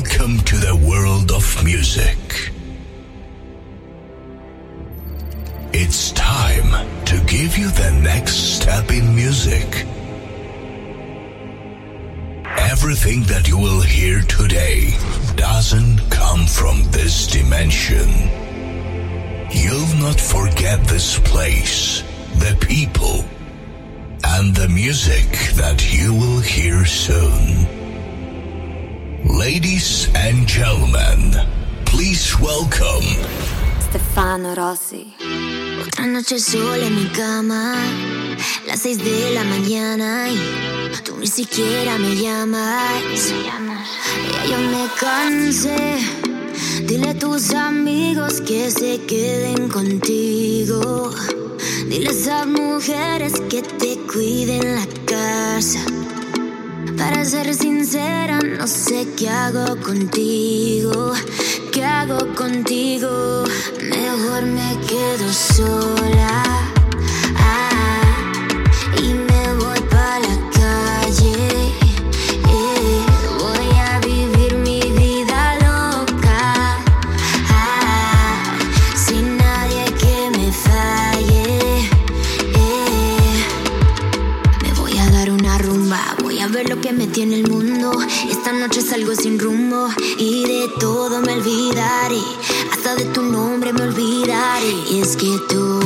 Welcome to the world of music. It's time to give you the next step in music. Everything that you will hear today doesn't come from this dimension. You'll not forget this place, the people, and the music that you will hear soon. Ladies and gentlemen, please welcome Stefano Rossi. Otra noche sola en mi cama, las seis de la mañana y tú ni siquiera me llamas. Ya yo me cansé. Dile a tus amigos que se queden contigo. Dile a esas mujeres que te cuiden la casa. Para ser sincera, no sé qué hago contigo. ¿Qué hago contigo? Mejor me quedo sola. Tiene el mundo. Esta noche salgo sin rumbo y de todo me olvidaré. Hasta de tu nombre me olvidaré. Y es que tú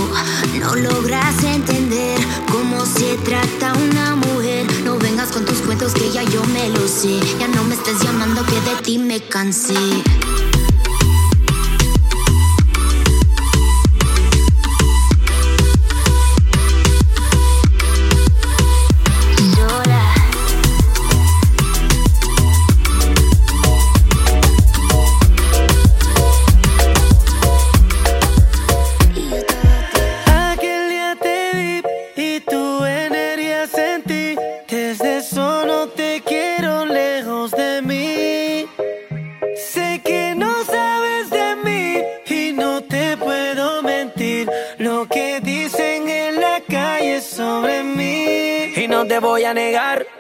no logras entender cómo se trata una mujer. No vengas con tus cuentos que ya yo me lo sé. Ya no me estés llamando que de ti me cansé. Te voy a negar.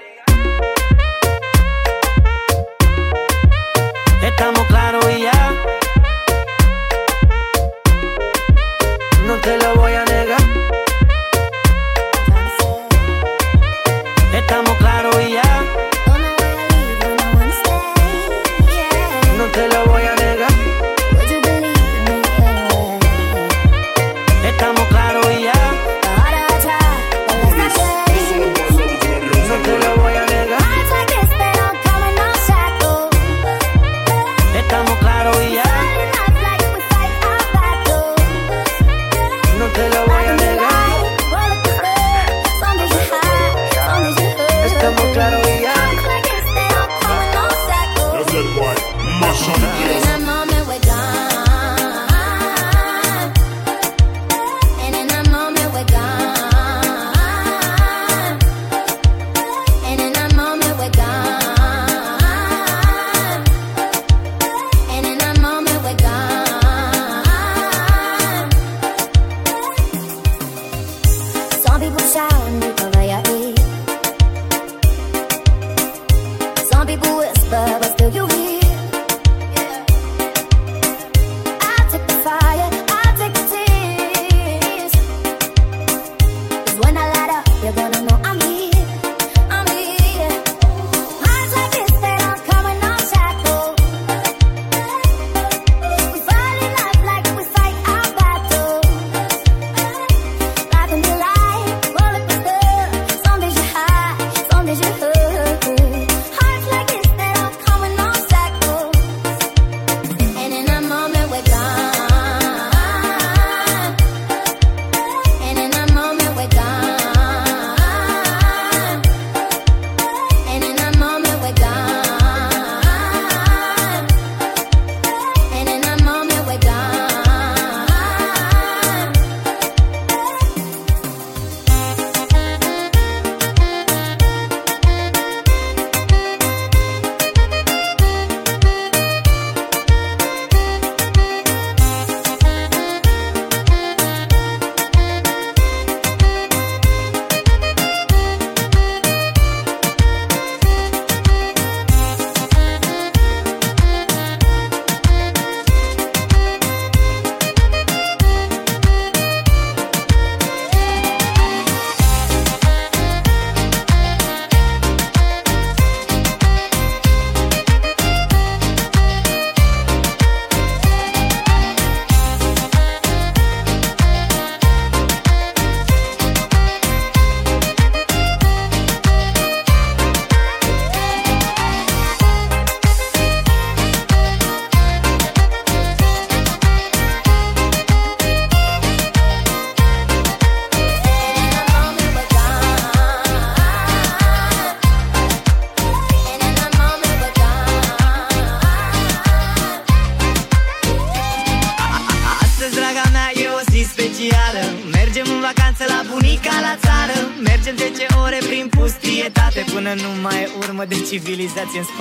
Civilizație în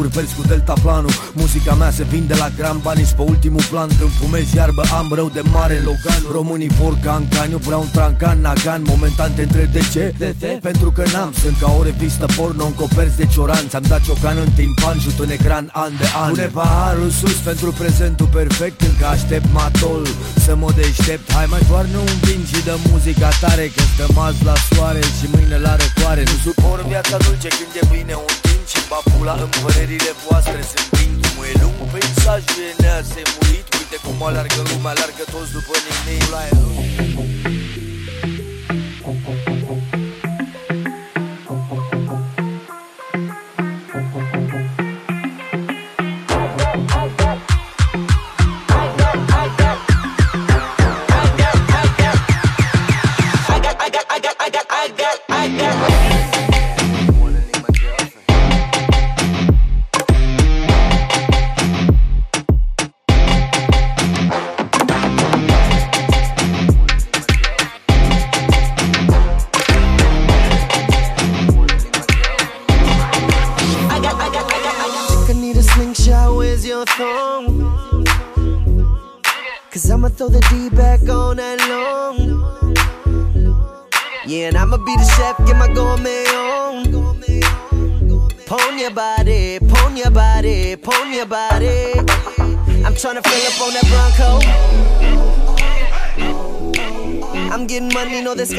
OZN-uri verzi cu delta planul. Muzica mea se vinde la gram banii pe ultimul plan. Când fumez iarbă am rău de mare Logan. Românii vor cancan, eu vreau un trancan Nagan, momentan te întreb de ce? De ce? Pentru că n-am, sunt ca o revistă porno în coperți de cioran Ți-am dat ciocan în timpan, jut în ecran an de an. Pune paharul sus pentru prezentul perfect Încă aștept matol să mă deștept. Hai mai toarnă un vin și dă muzica tare Că stăm azi la soare și mâine la răcoare. Nu supor viața dulce când e bine un timp Și babula în părerile voastre sunt plin Cum e lung peisajul e neasemuit Uite cum alergă lumea, alergă toți după nimic La el.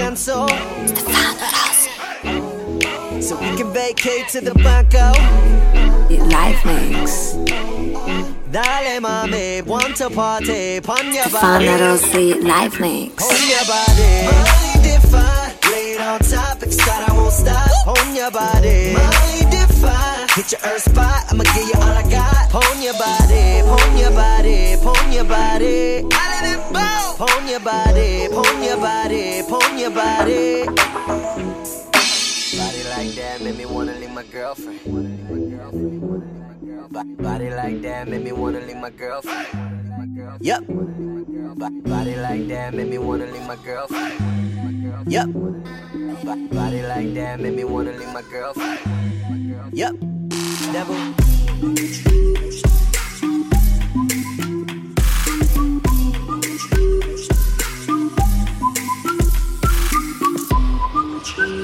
Descanso. So we can vacate to the Banco. Life mix. Dale mami, want to party, pon your body, life makes. your body. Molly define, lay it on top, if start I won't stop. Your body, define, hit your earth spot, I'ma give you all I got. Your body, pon your body, pon your body. I let it. Pon your body, pon your body, pon your body. Body like that made me wanna leave my girlfriend. Body like that made me wanna leave my girlfriend. Yep. Body like that made me wanna leave my girlfriend. Yep. Body like that made me wanna leave my girlfriend. Yep. Devil.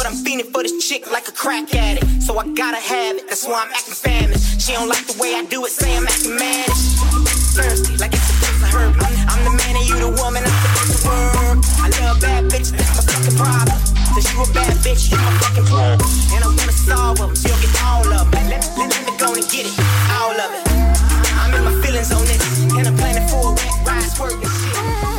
But I'm fiending for this chick like a crack addict. So I gotta have it, that's why I'm acting famished. She don't like the way I do it, say I'm acting mannish. Thirsty, like it's supposed to hurt. I'm, I'm the man and you the woman, I'm supposed to work. I love bad bitches, that's my fucking problem. Cause you a bad bitch, you my fucking problem. And I wanna solve them, you'll get all of them. Let, let, let me go and get it, all of it. I'm in my feelings on this, and I'm planning for a wet ride, swerve shit.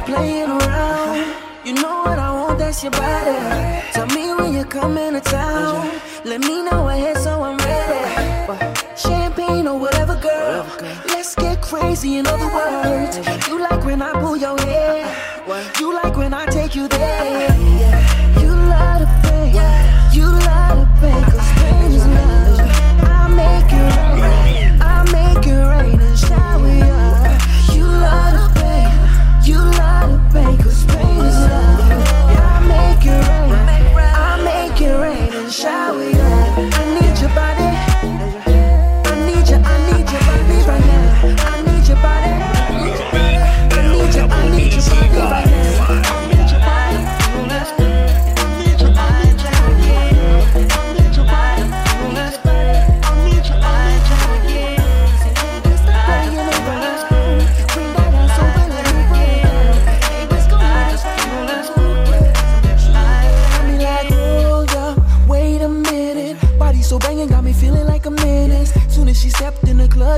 Stop playing around. You know what I want, that's your body. Tell me when you're coming to town. Let me know ahead so I'm ready. Champagne or whatever, girl. Let's get crazy, in other words. You like when I pull your hair. You like when I take you there. You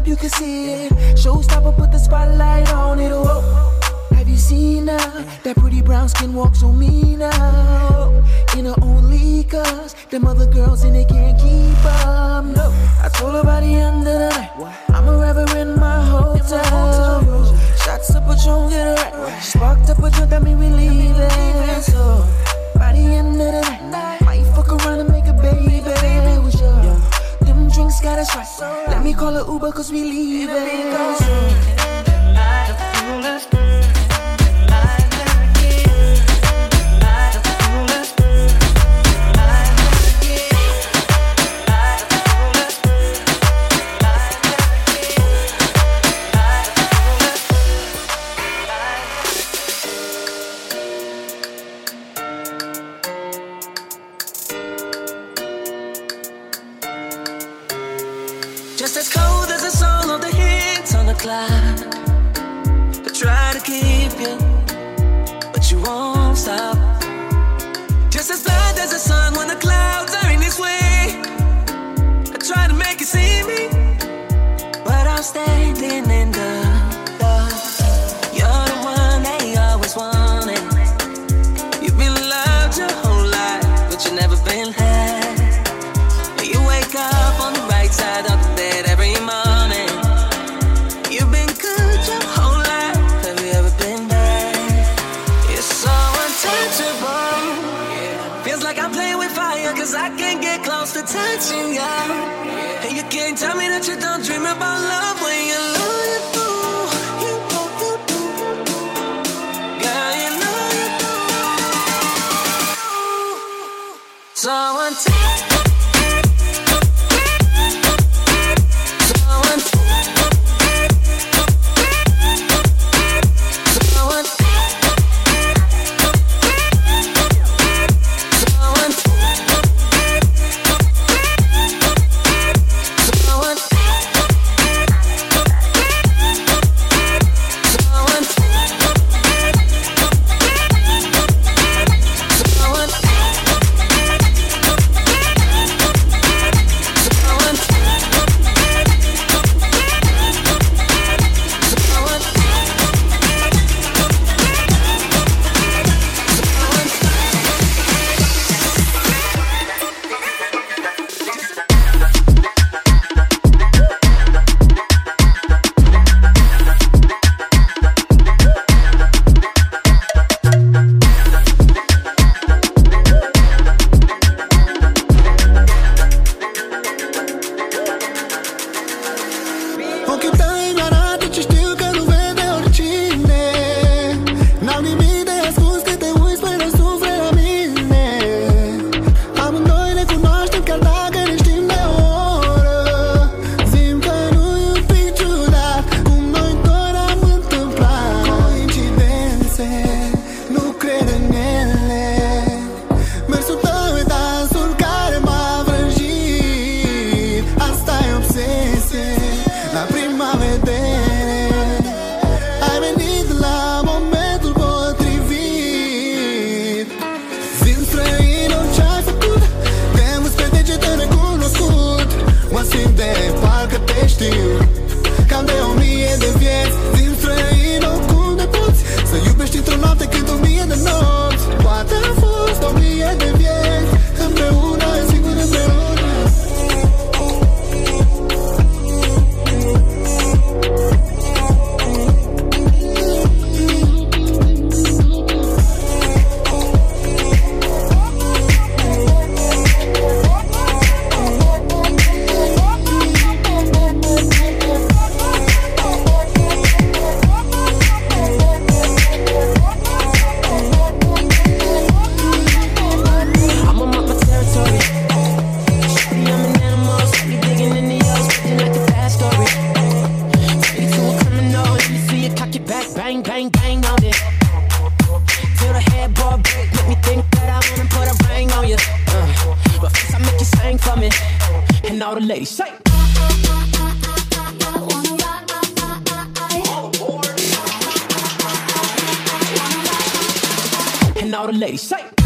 you can see it. Showstopper put the spotlight on it. Whoa. Have you seen her? That pretty brown skin walk so mean now. In her league, cause them other girls in it can't keep up. No, I told her by the end of the night, I'm a rever in my hotel. Shots of Patron, get her right. Sparked up a joint, that mean we leaving. So, by the end of the night, right. Let me call a Uber, cause we leaving. The ladies say. And all the ladies say.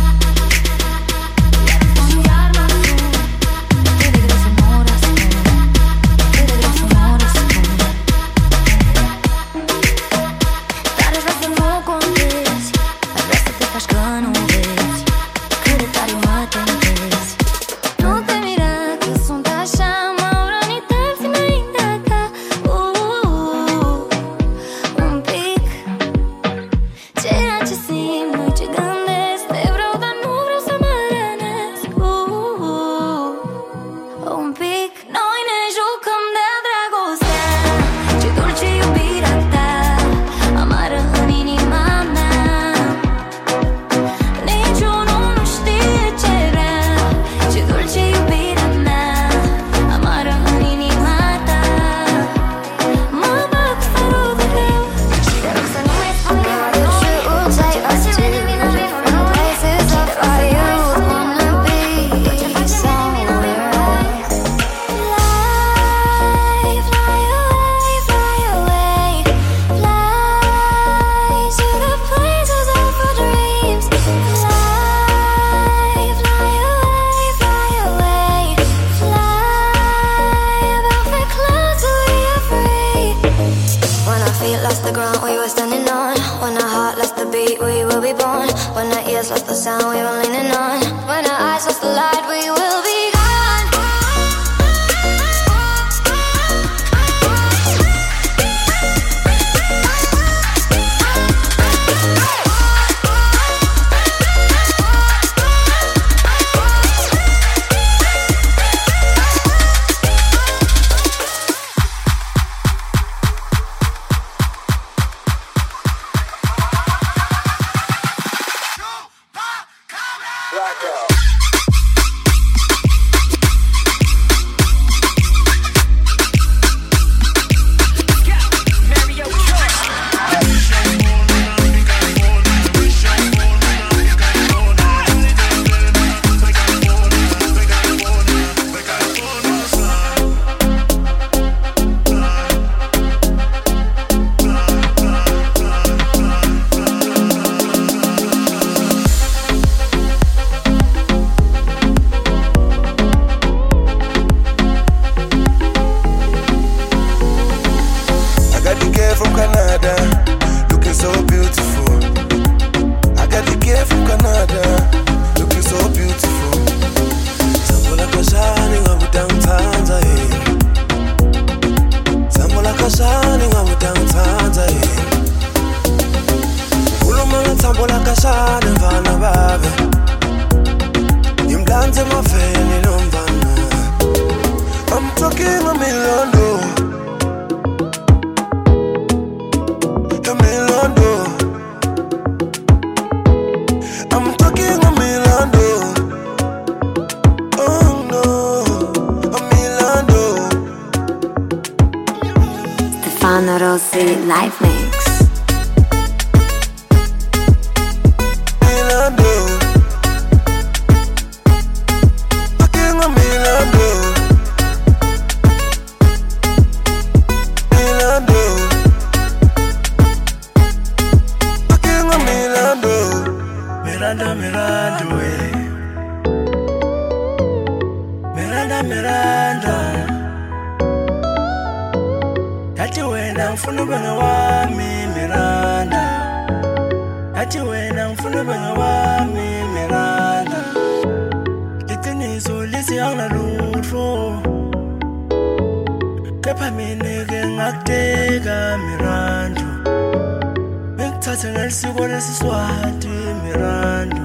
sibone siswati miranda.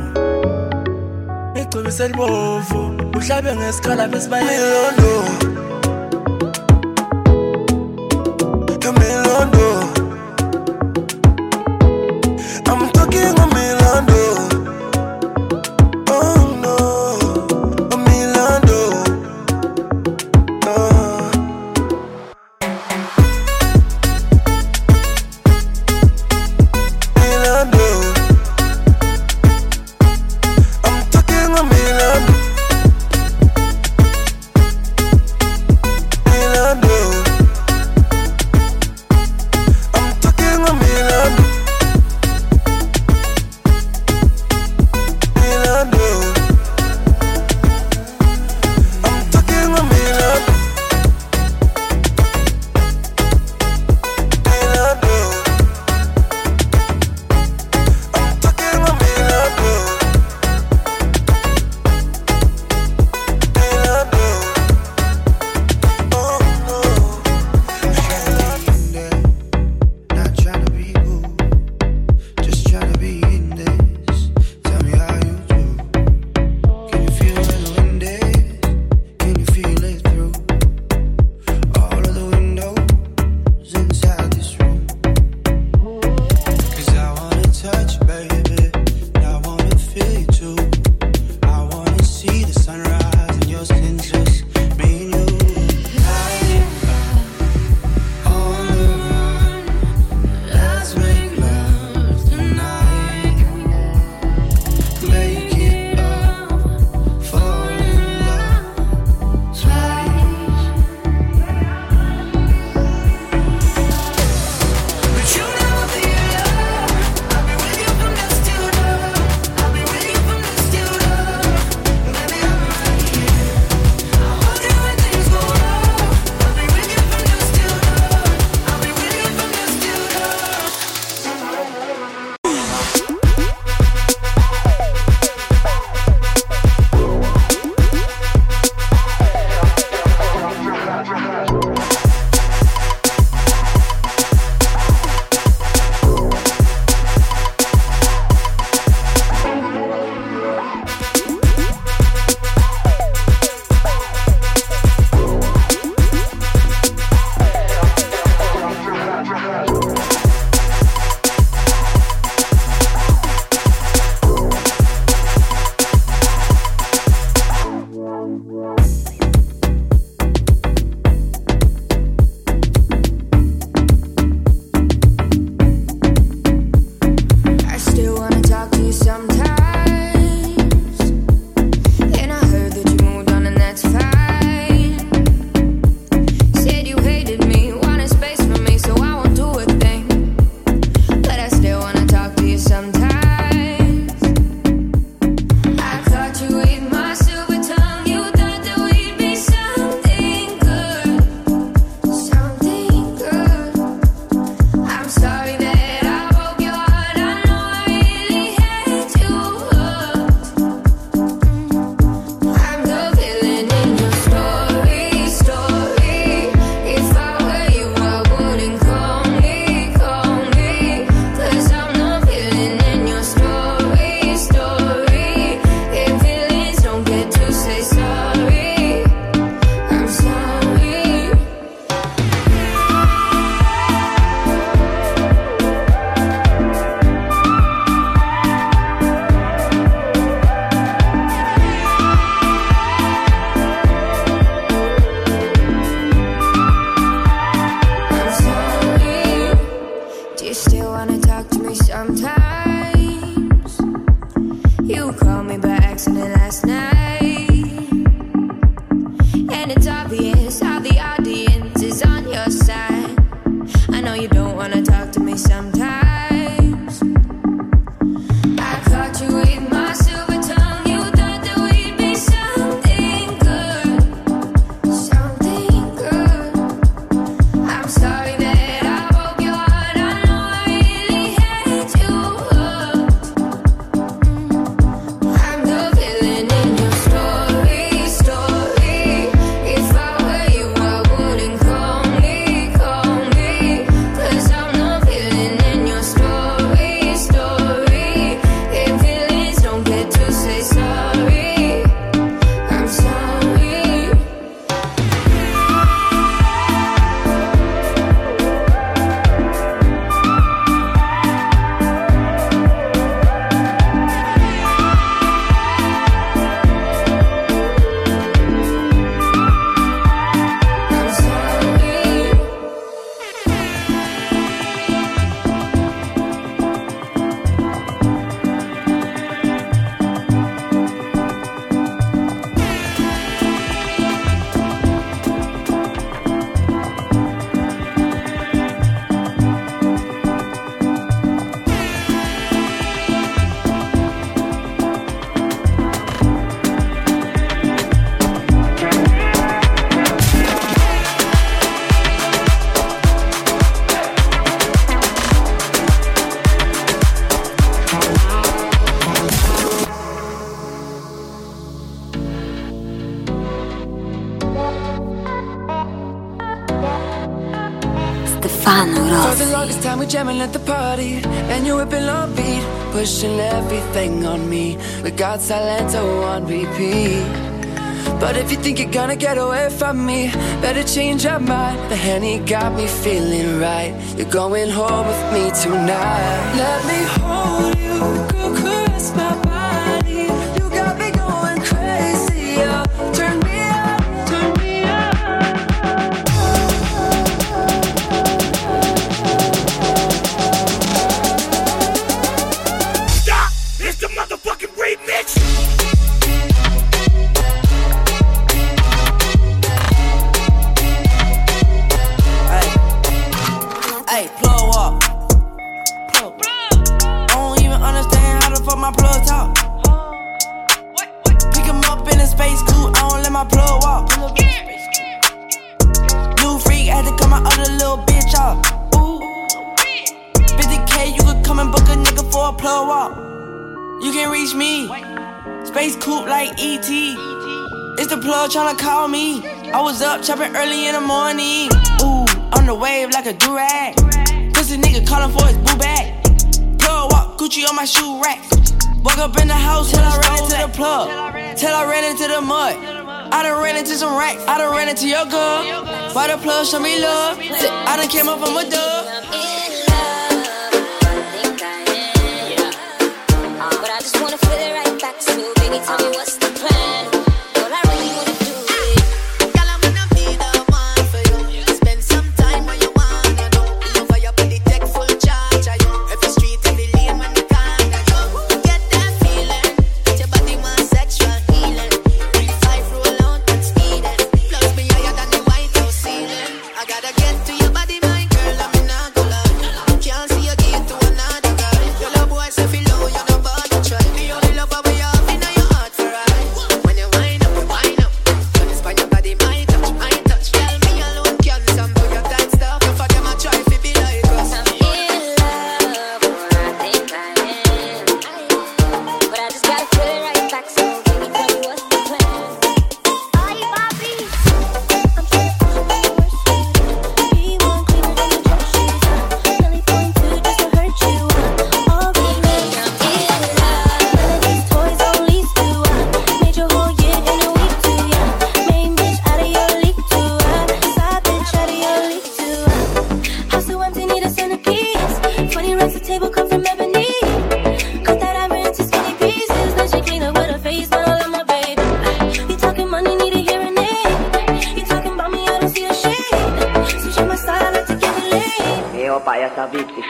Igcobisa libovu uhlabe ngesikhala besibayelolo jamming at the party, and you're whipping on beat, pushing everything on me. We got Silento on repeat. But if you think you're gonna get away from me, better change your mind. The honey got me feeling right. You're going home with me tonight. Let me hold you. a do rag. Pussy nigga calling for his boo bag. Plug, walk Gucci on my shoe rack. Woke up in the house till I ran into the plug. Till I ran into the mud. I done ran into some racks. I done ran into your girl. Why the plug show me love? I done came up from a dub.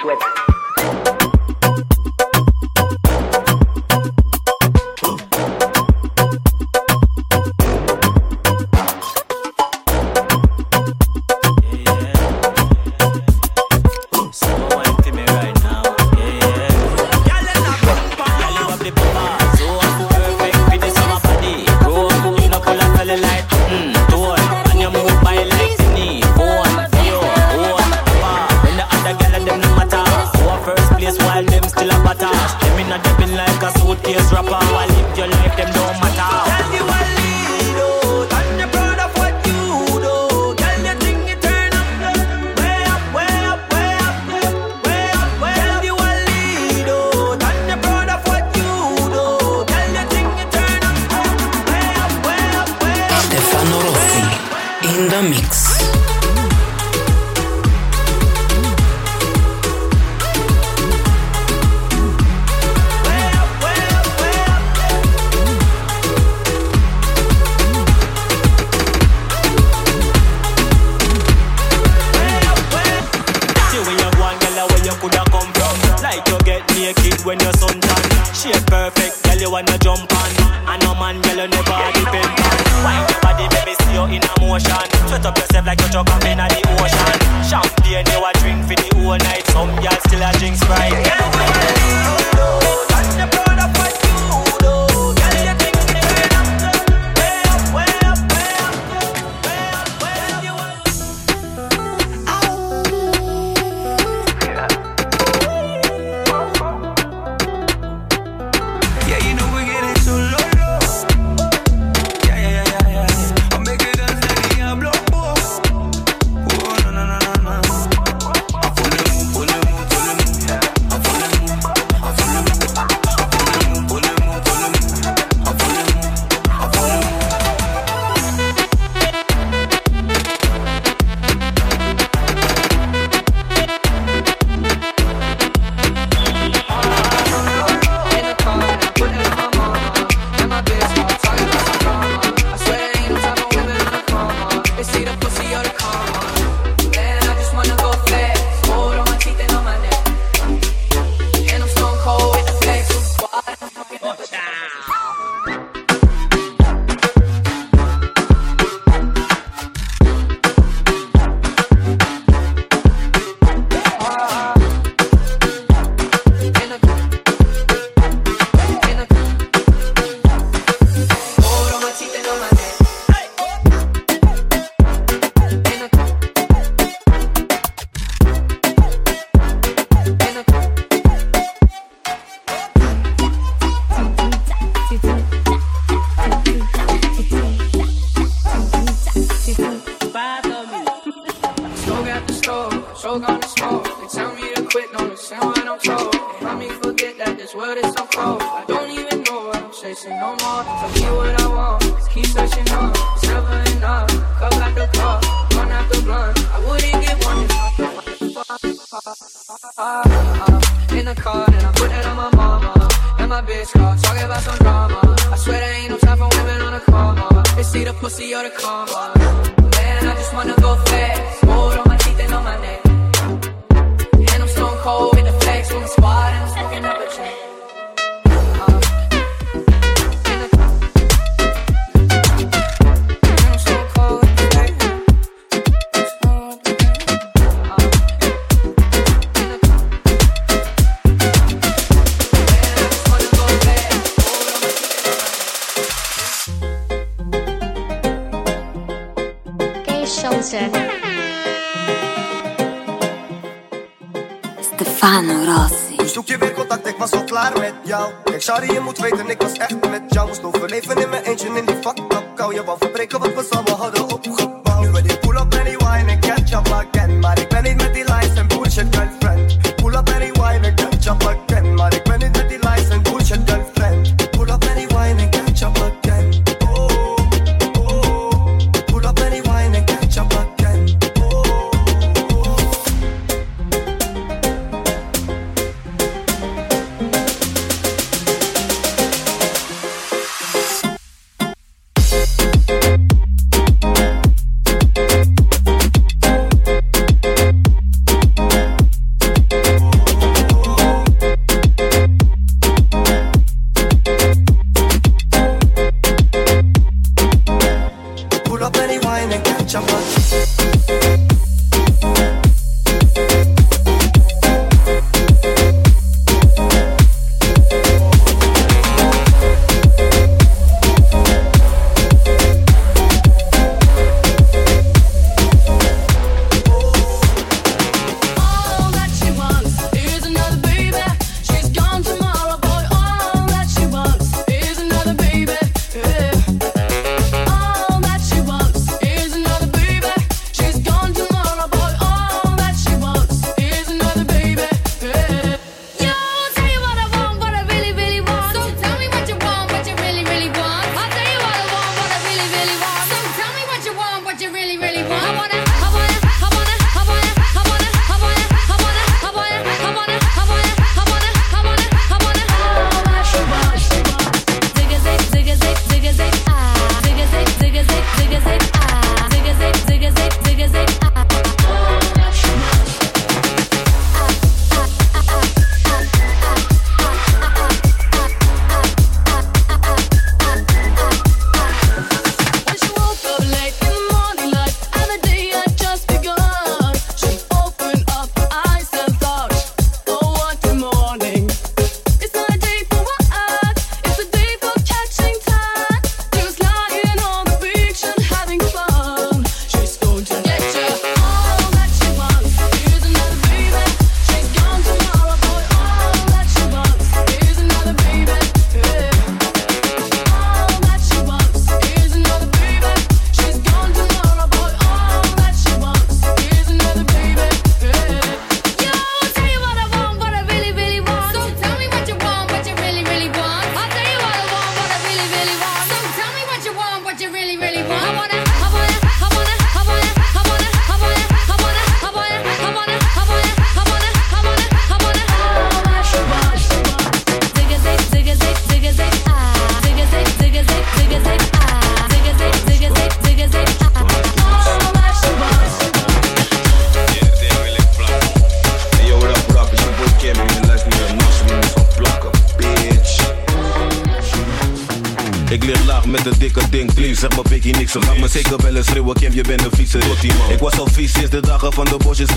chouette. chance. Stefano Rossi. Dus zoek je weer contact, ik was al klaar met jou. Kijk, sorry, je moet weten, ik was echt met jou. Moest overleven in mijn eentje in die fucked up kou. Je wou verbreken wat we samen hadden opgebouwd. Nu ben ik pull up, Benny Wine, ik catch up again. Maar ik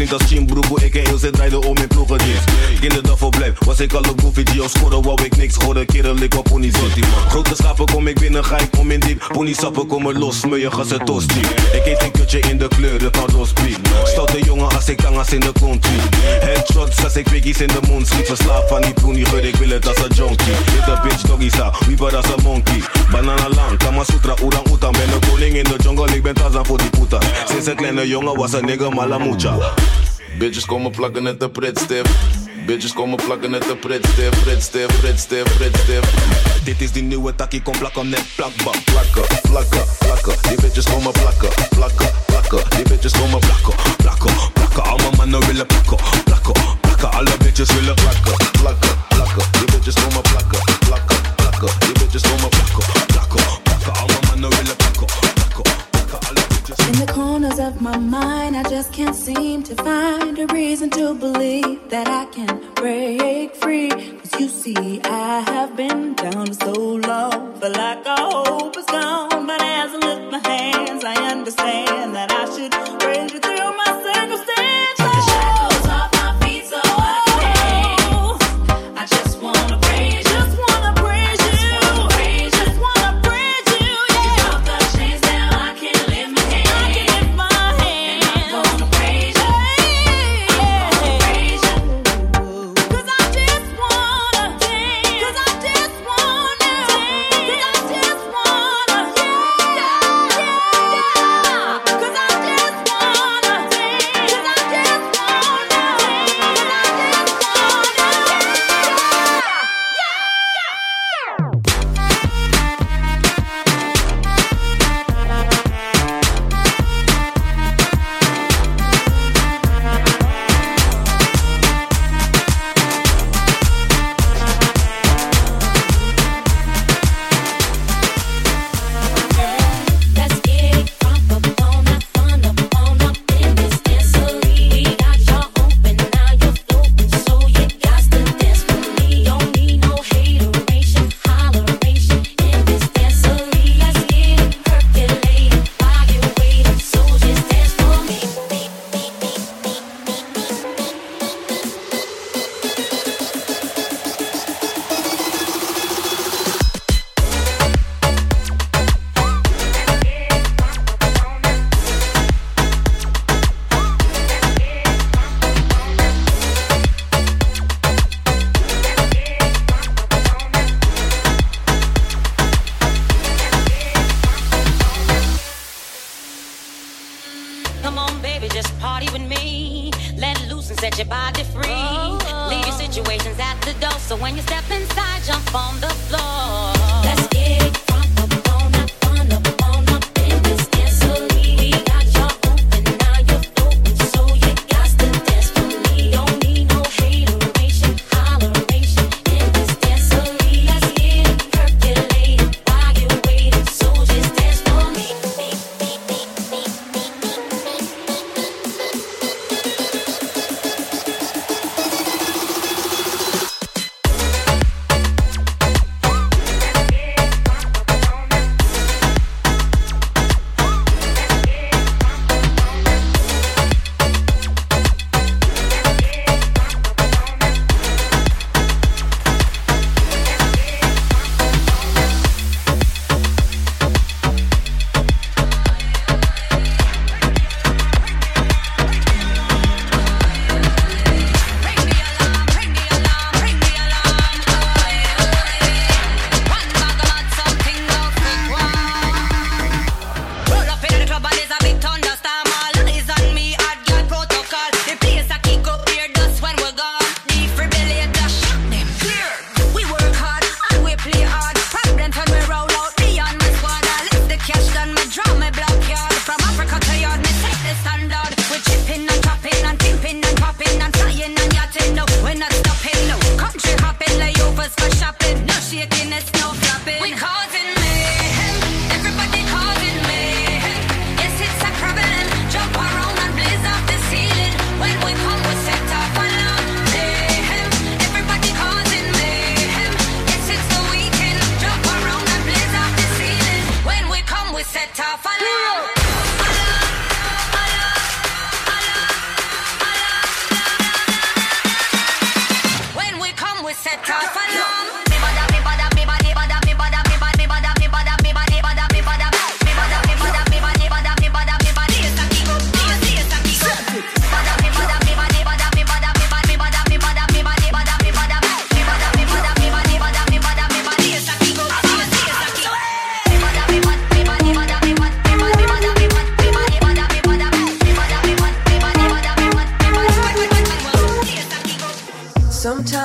vriend als Jim Broeko. Ik en Ilse draaiden om in. Kinderdag verblijf, was ik al een goofy G of scoren, wou ik niks horen, kerel, ik op pony man. Grote schapen kom ik binnen, ga ik Pony sappen komen los, smeur gas en tosti. Ik eet een kutje in de kleuren van Rospie. Stoute jongen als ik tangas in de country. Headshots als ik biggies in de mond schiet. Verslaafd van die pony, geur, ik wil het als een junkie. Little bitch doggy sa, wieper als een monkey. Banana lang, Kama Sutra, orang utan. Ben de koning in de jungle, ik ben Tarzan voor die puta. Sinds een kleine jongen was een nigga malamucha. Bitches komen plakken net de pretstip. Bitches komen plakken net de pretstip, pretstip, pretstip, pretstip. Dit is die nieuwe takkie, kom plakken net plakbak. Plakken, plakken, plakken. Die bitches komen plakken, plakken, plakken. Die bitches komen plakken, plakken, plakken. Allemaal mannen willen plakken, plakken, plakken. Alle bitches willen plakken. Of my mind, I just can't seem to find a reason to believe that I can break free. Cause you see, I have been down so long, feel like all hope is gone. But as I lift my hands, I understand that I should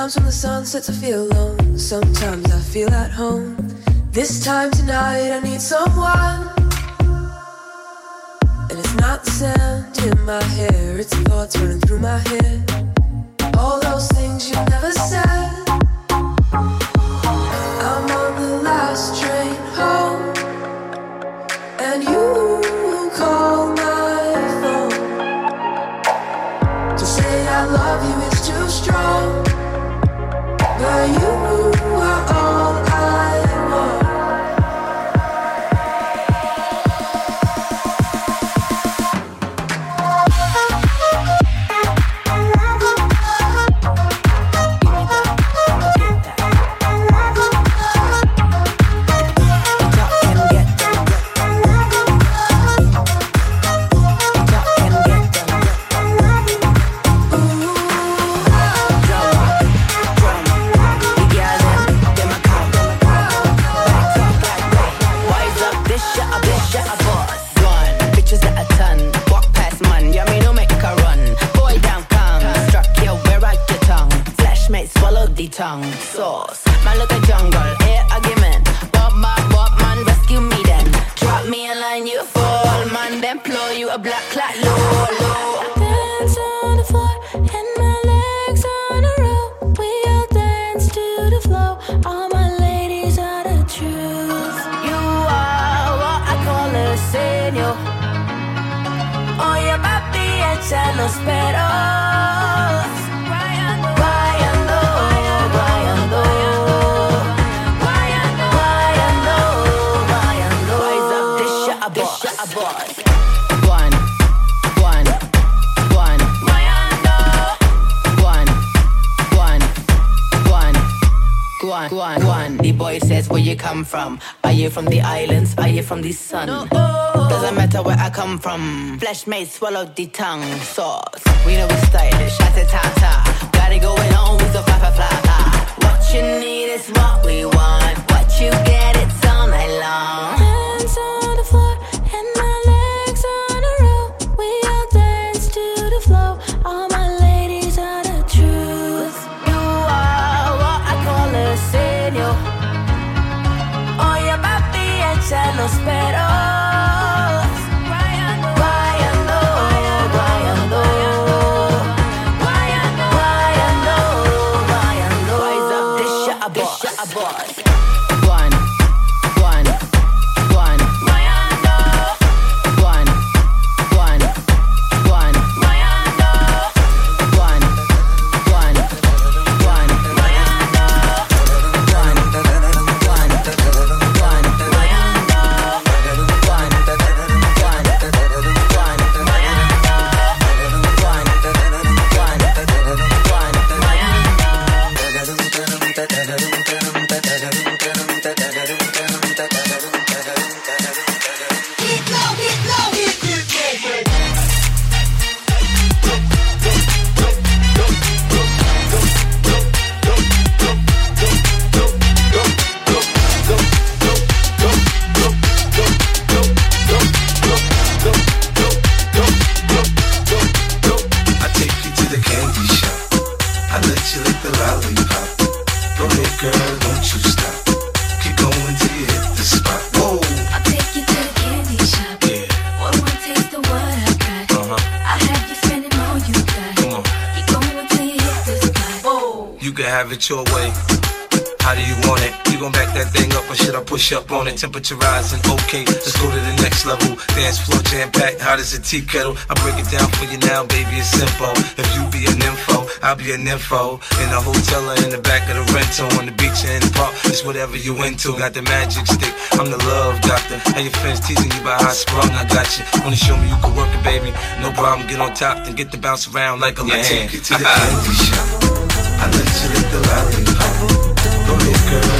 Sometimes when the sun sets, I feel alone. Sometimes I feel at home. This time tonight, I need someone. And it's not the sound in my hair, it's thoughts running through my head. All those things you never said. from the sun. Oh. Doesn't matter where I come from. Flesh made swallowed the tongue. Sauce. We know we stylish. it. Shut Temperature rising, okay, let's go to the next level. Dance floor jam packed, hot as a tea kettle. I break it down for you now, baby, it's simple. If you be an info, I'll be an info. In a hotel or in the back of the rental, on the beach or in the park, it's whatever you into. Got the magic stick, I'm the love doctor. How your friends teasing you about how I sprung, I got you. Wanna show me you can work it, baby? No problem, get on top, then get the bounce around like a yeah. lamb. I take you to the candy shop. I let you lick the lollipop. Go ahead, girl.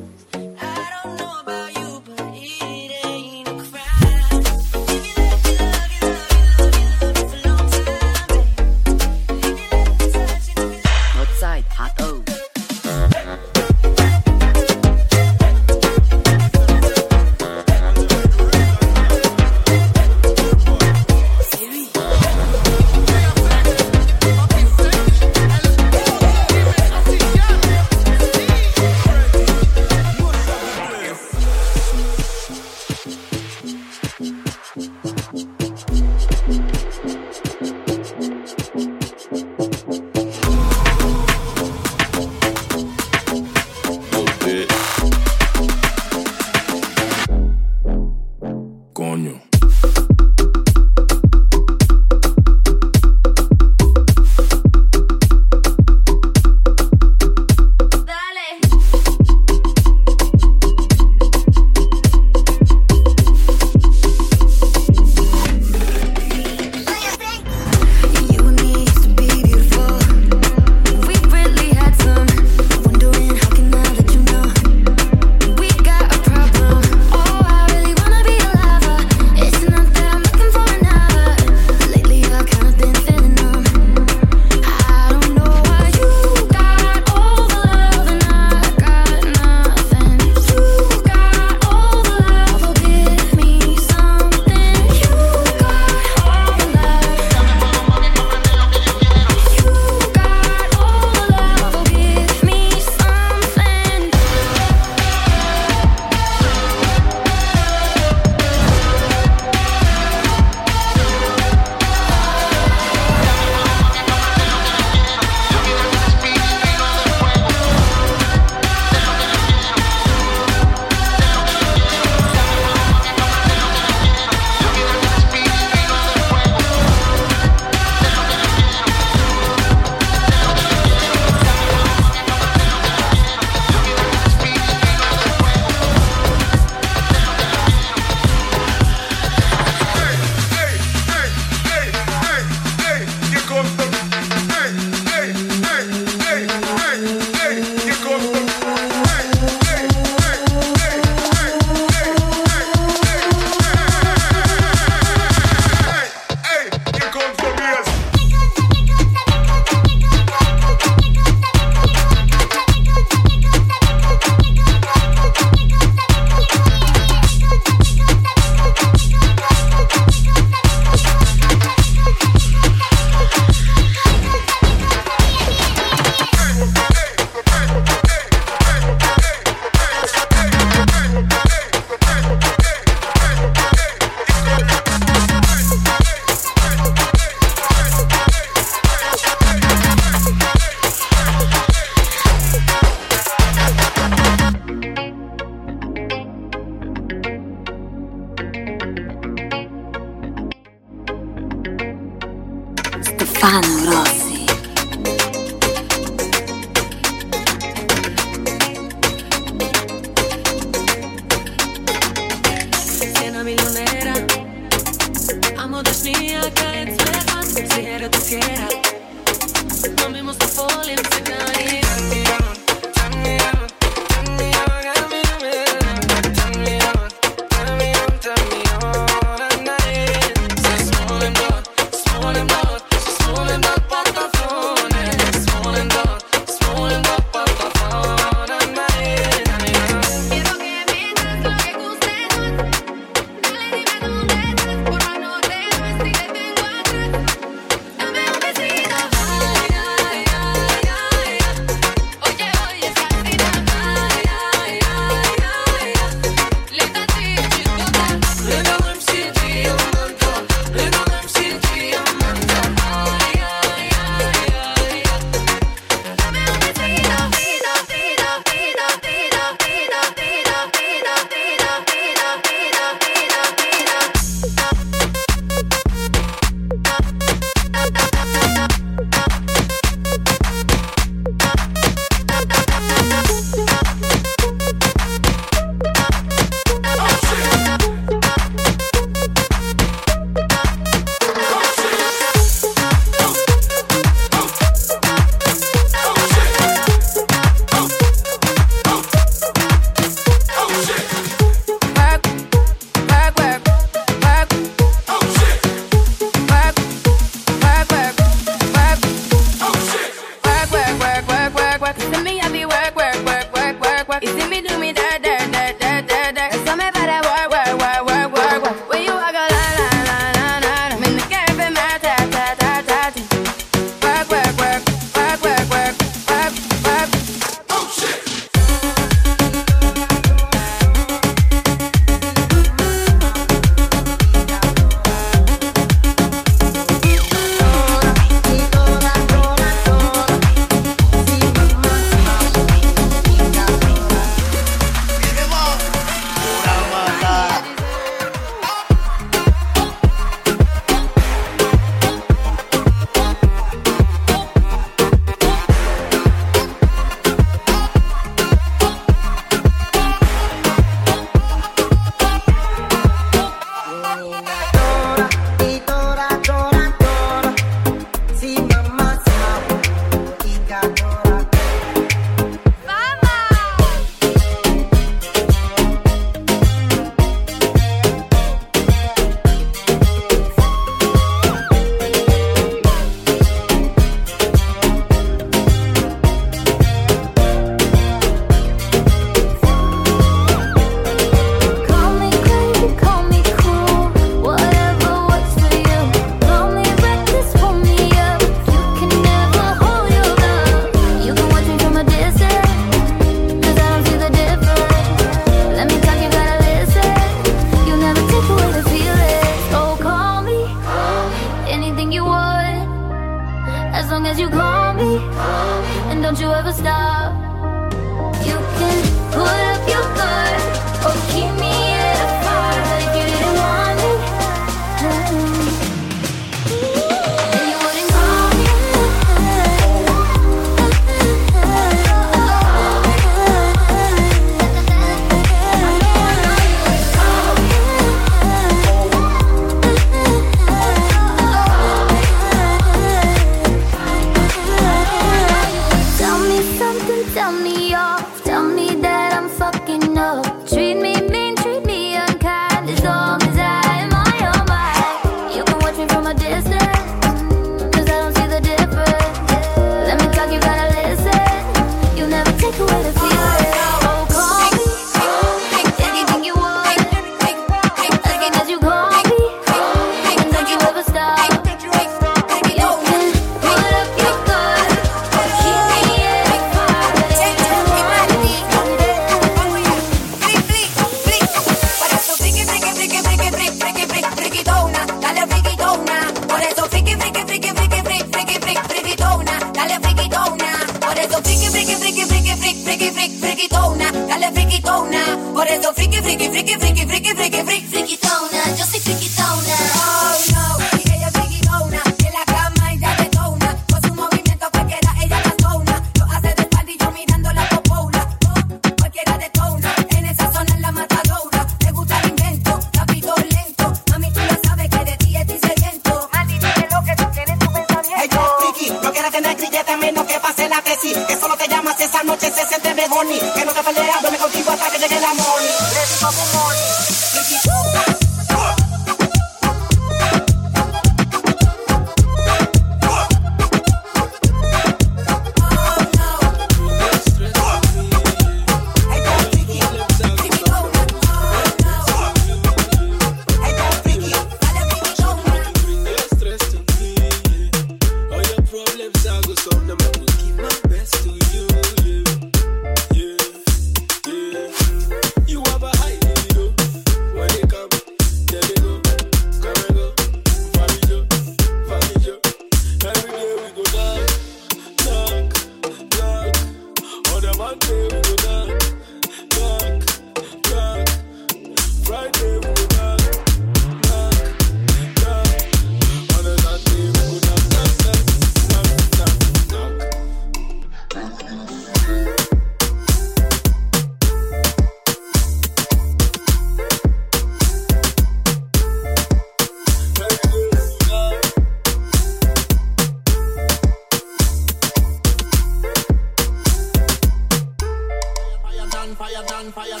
I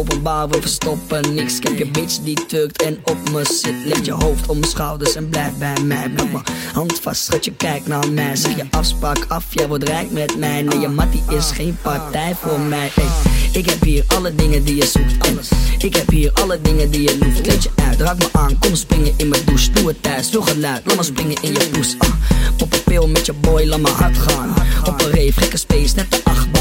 openbaar, we verstoppen niks. Ik heb je bitch die tukt en op me zit. Leg je hoofd om mijn schouders en blijf bij mij. Pluk mijn hand vast, schat je kijk naar mij. Zeg je afspraak af, jij wordt rijk met mij. Nee, je mattie is geen partij voor mij. Ik heb hier alle dingen die je zoekt. En ik heb hier alle dingen die je loeft. Kleed je uit, raak me aan, kom springen in mijn douche. Doe het thuis, veel geluid, laat me springen in je poes. Ah, pop een pil met je boy, laat me hard gaan. Op een rave, gekke space, net de achtbaan.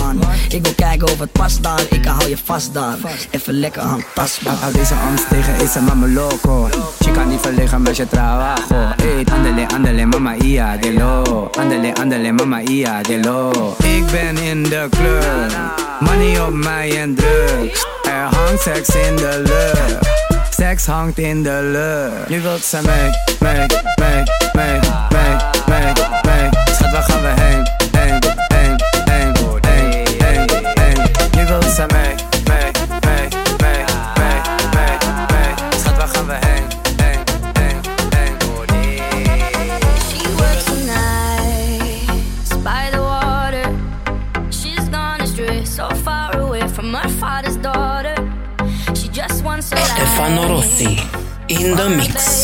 Ik wil kijken of het past daar, ik hou je vast daar. Even lekker aan tastbaar. Houd deze angst tegen, is een mama loco. Je kan niet verliggen met je trabajo Ey, andele, andele, mama ia, de lo Andele, andele, mama ia, de lo Ik ben in de club. Money op mij en drugs. Er hangt seks in de lucht. Seks hangt in de lucht. Nu wilt ze mee, mee, mee, mee, mee, mee, mee. Schat, waar gaan we heen, She works the nights by the water. She's gone astray, so far away from her father's daughter. She just wants a Stefano. Rossi in the mix.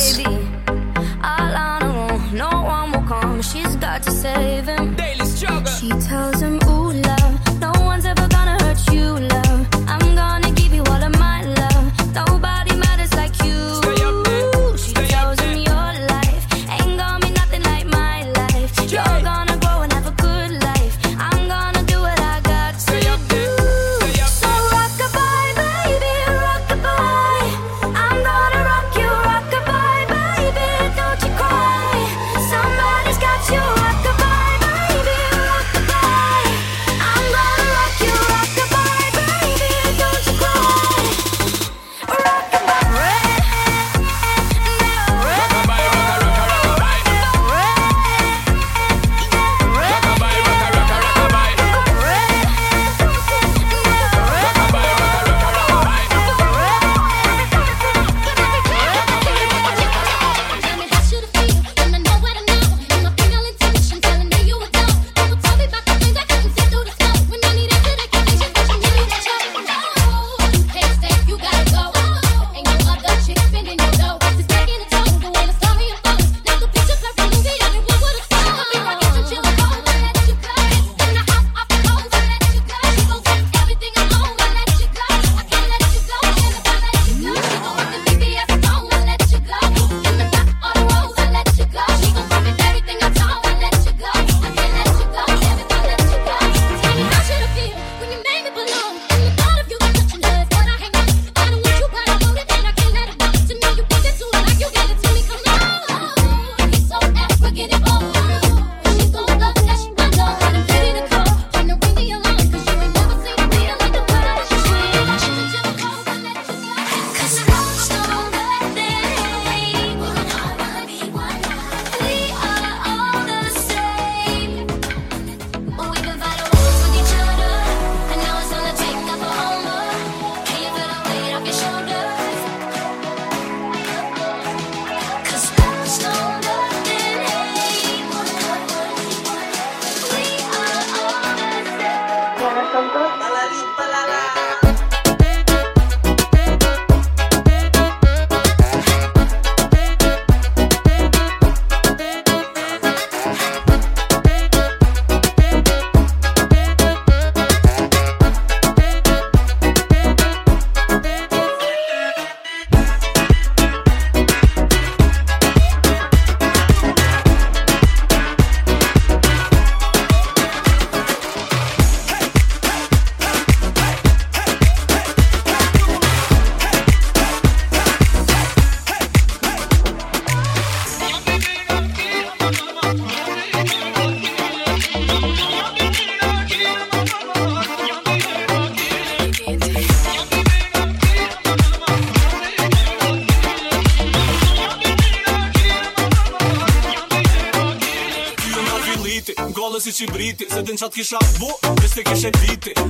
që atë kisha bu Vështë të kishe biti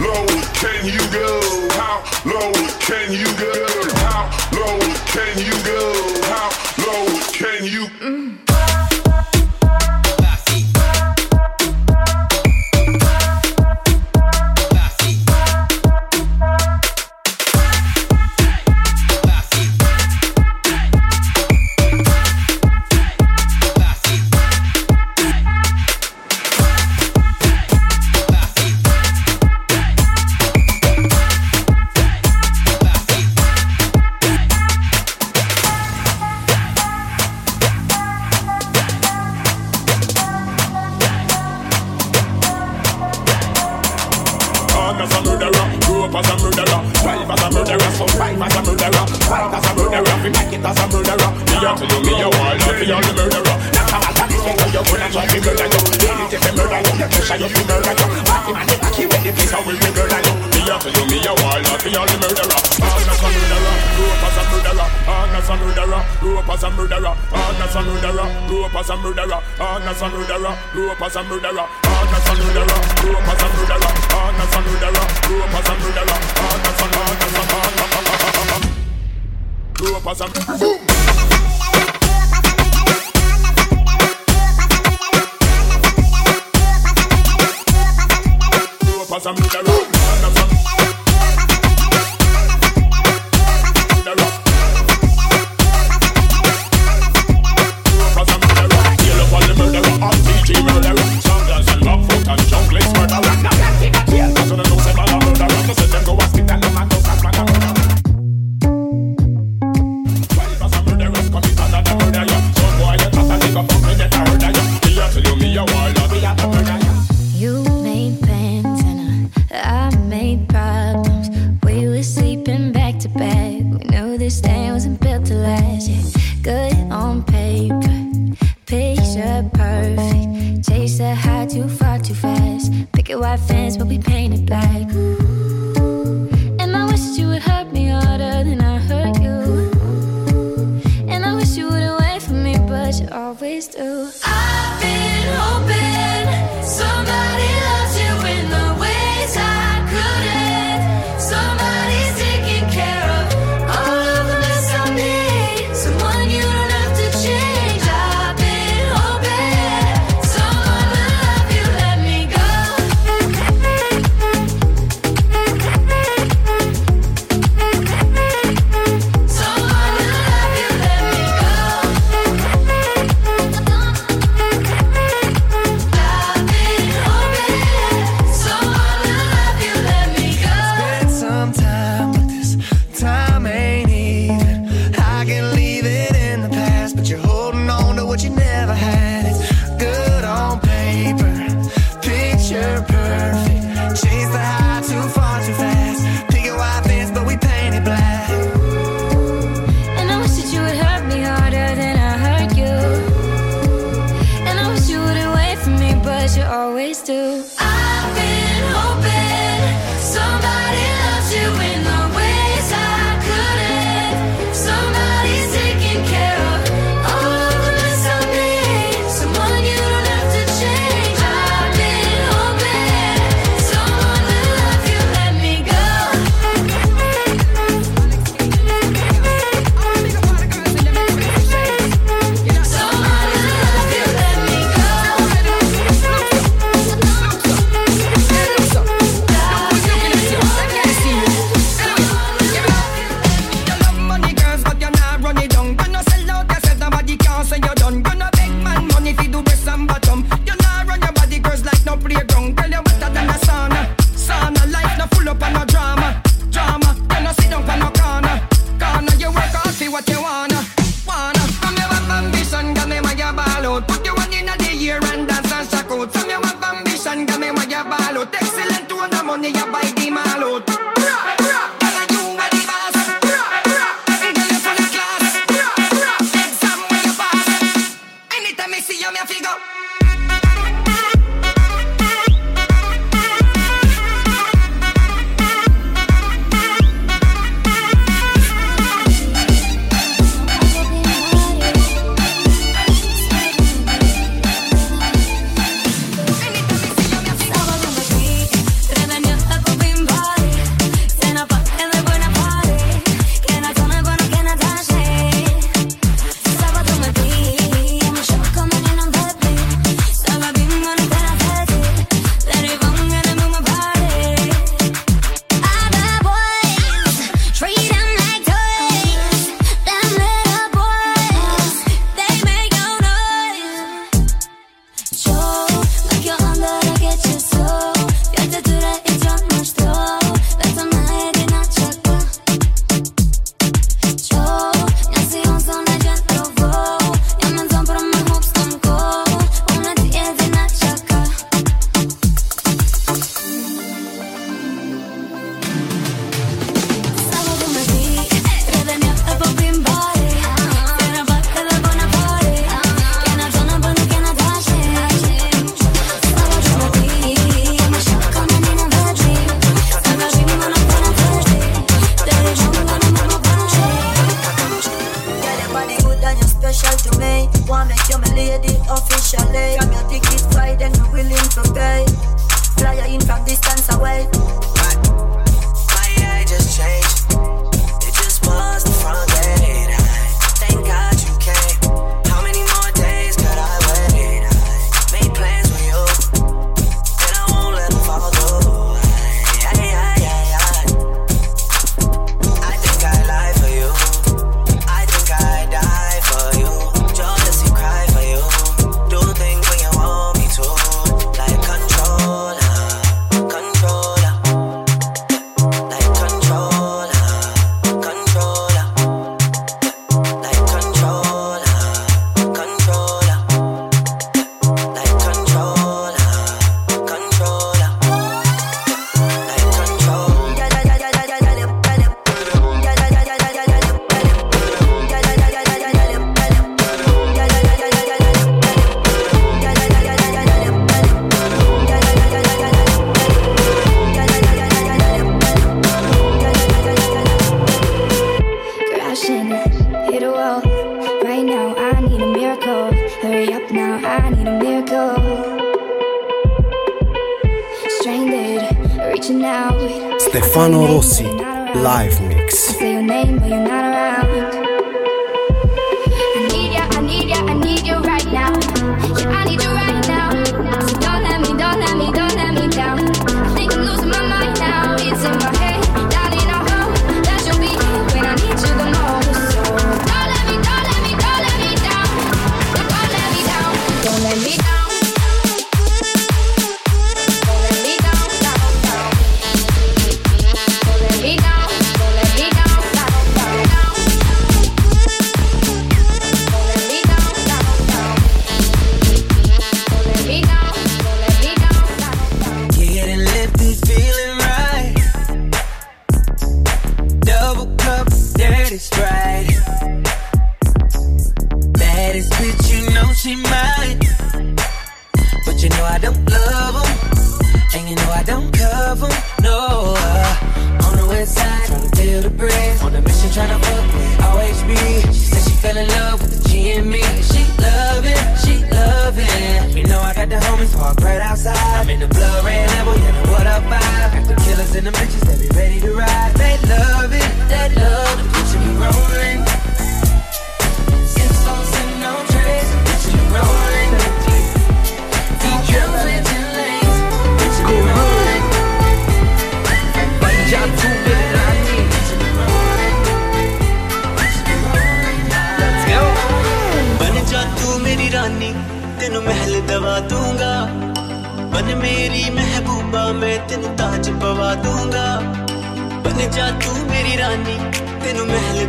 low can you go? How low can you go? How low can you go? How low can you? Mm. Buy the mallet.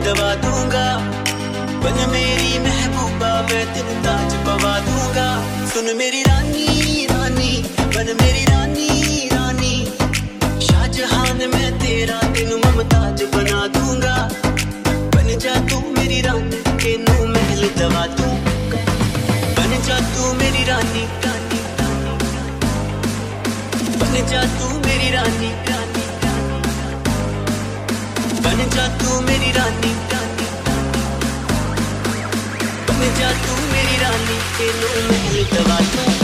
दबा दूँगा। बन मेरी महबूबा, मैं तेरे ताज पवा दूँगा। सुन मेरी रानी रानी, बन मेरी रानी रानी। शाहजहान, मैं तेरा तेन ममताज बना दूँगा। बन जा तू मेरी रानी, तेनू महल दबा दूँगा बन जा तू मेरी रानी रानी। बन जा तू मेरी रानी। बन जा तू मेरी रानी। बन जा तू मेरी रानी तेनों मैं दवा दूँ।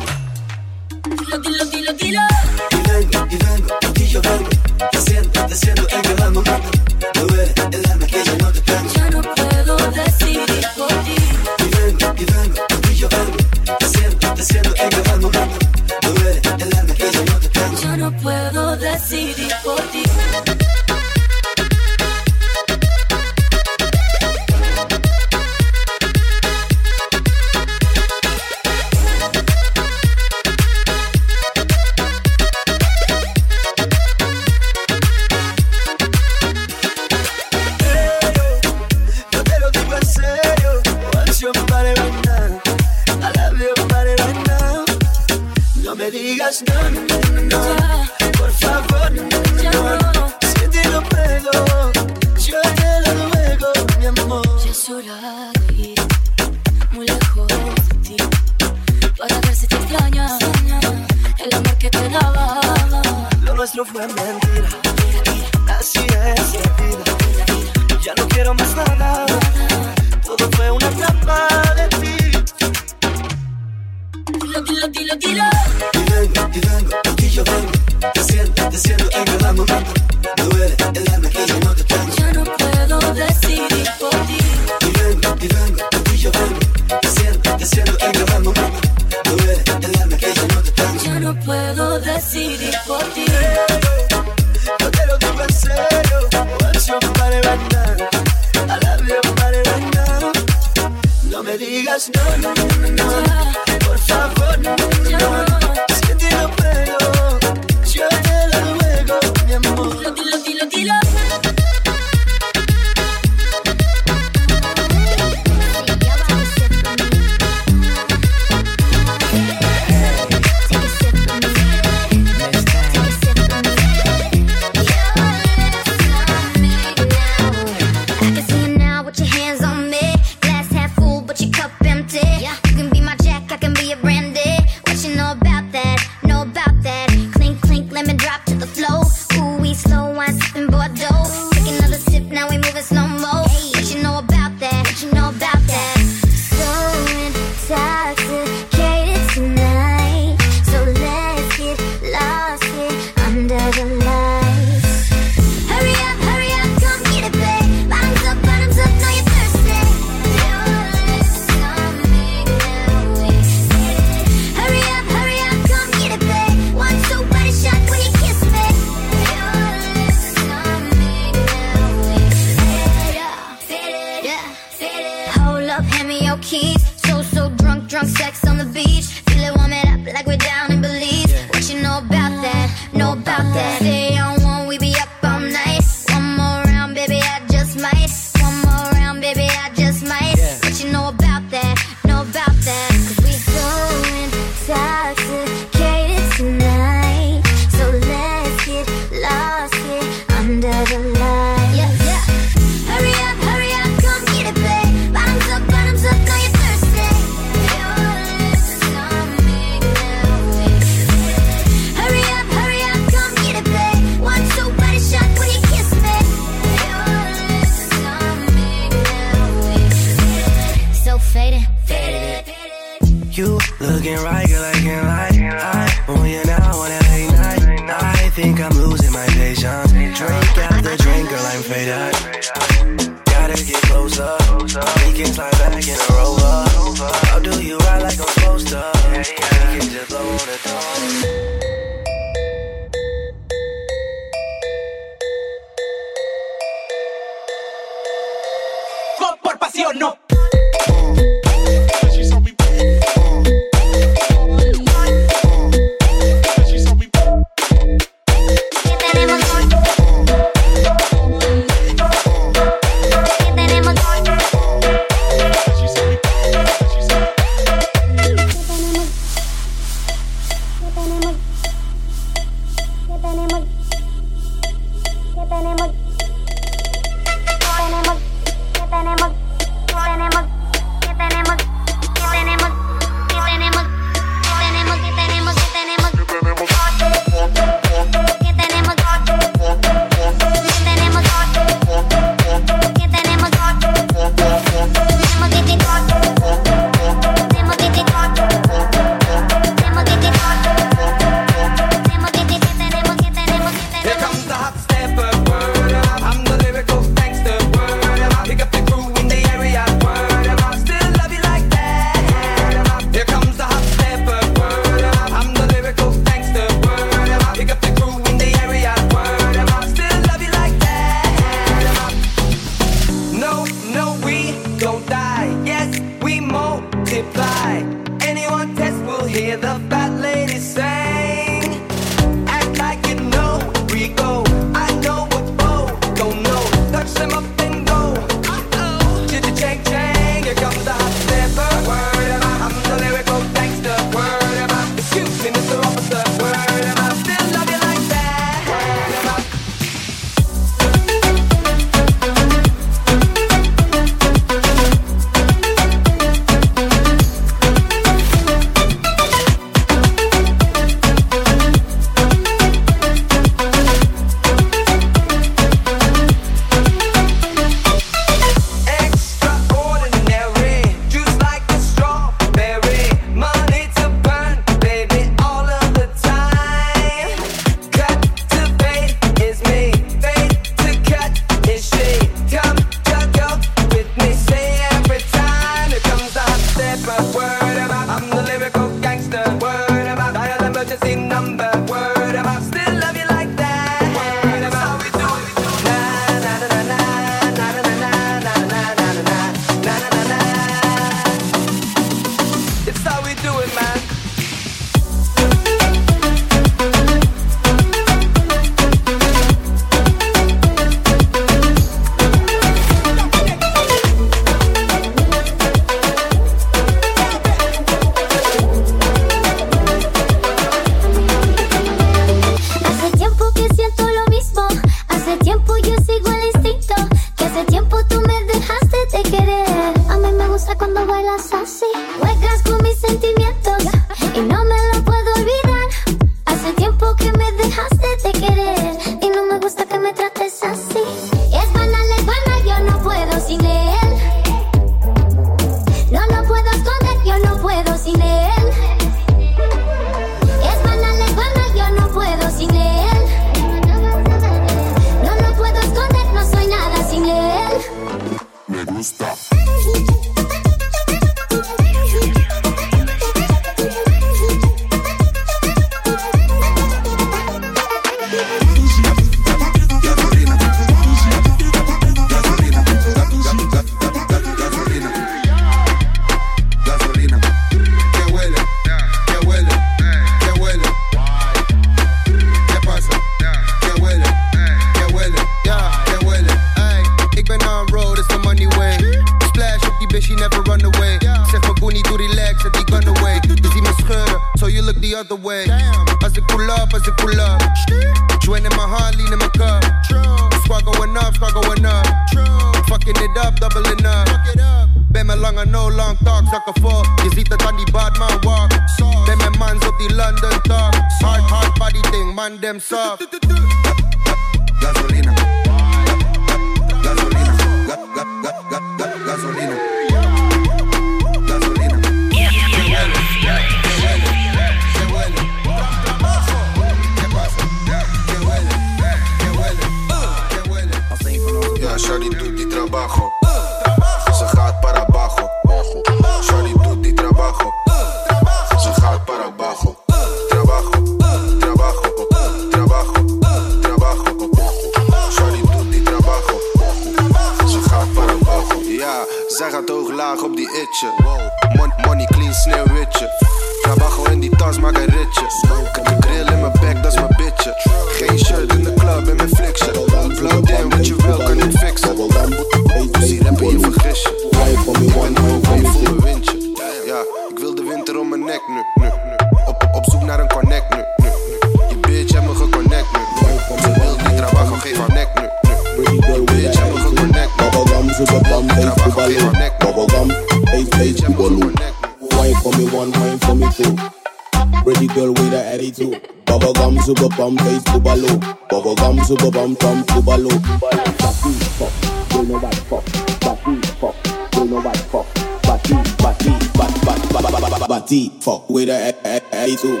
pam face tubalo. Bubble gum super pam tam tubalo. Batty fuck, you know what fuck. Batty fuck, you know what fuck. Batty, batty, bat, bat, bat, bat, bat, batty fuck with a a a two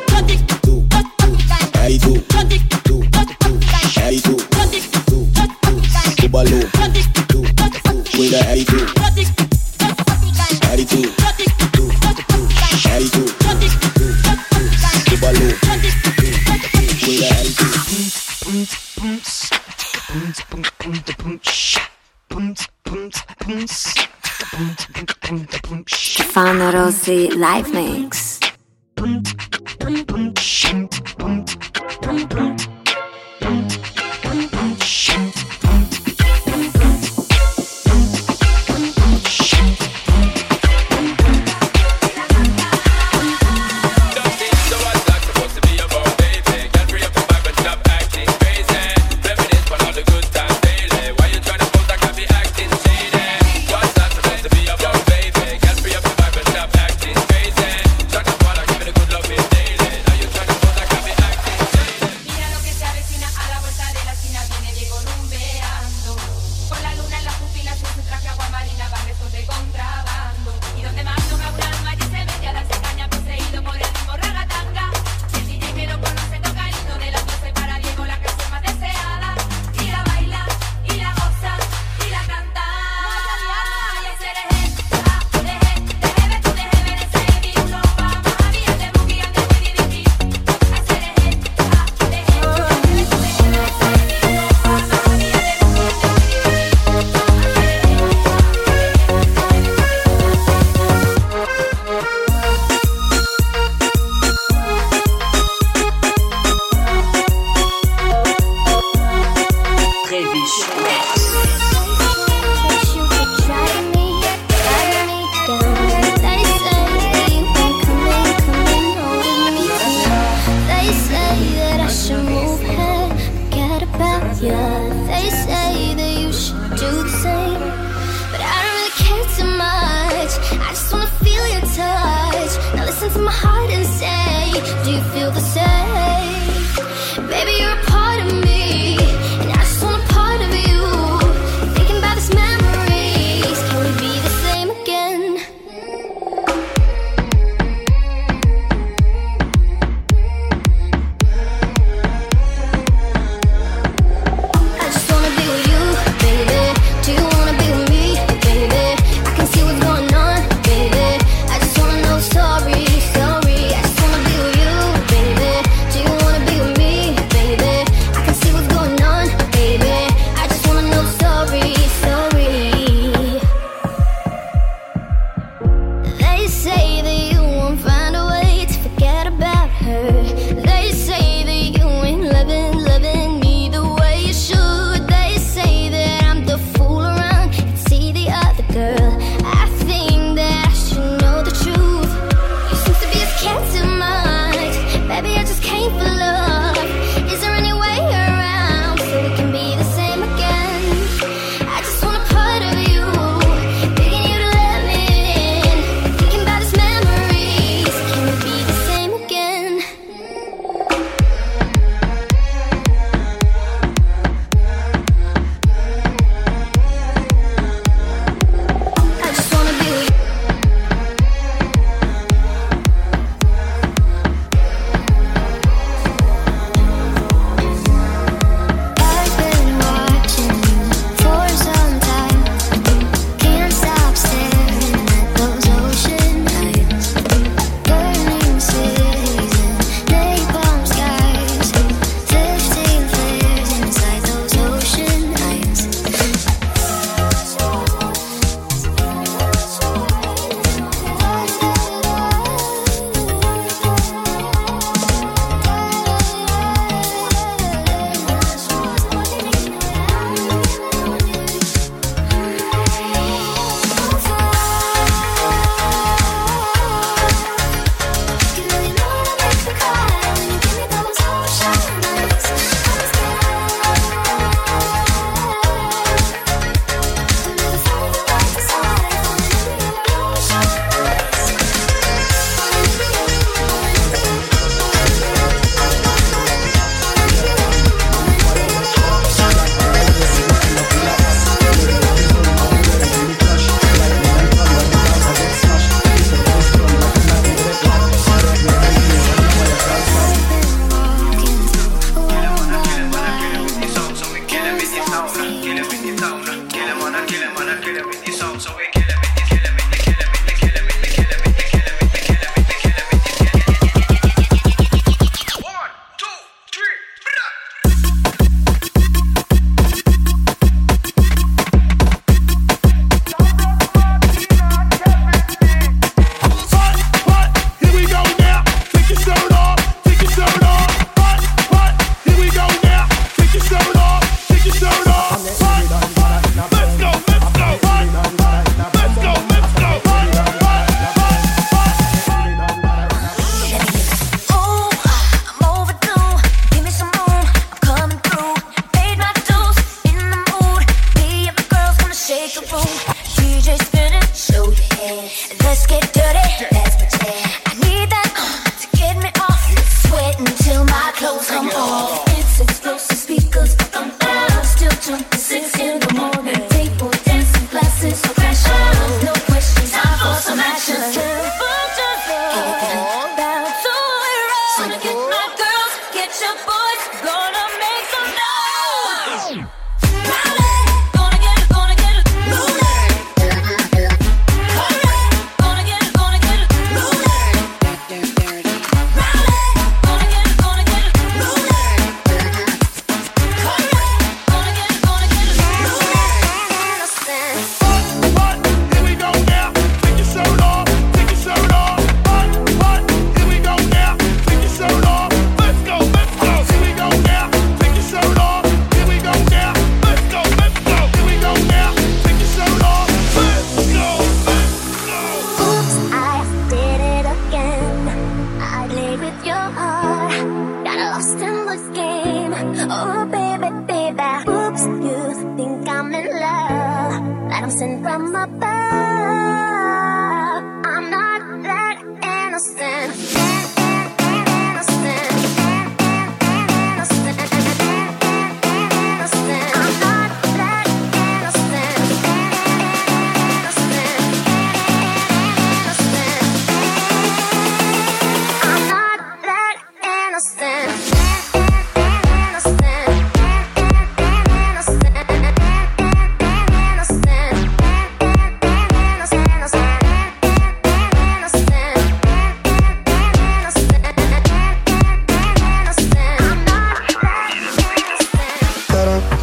two. Frequency life Mix.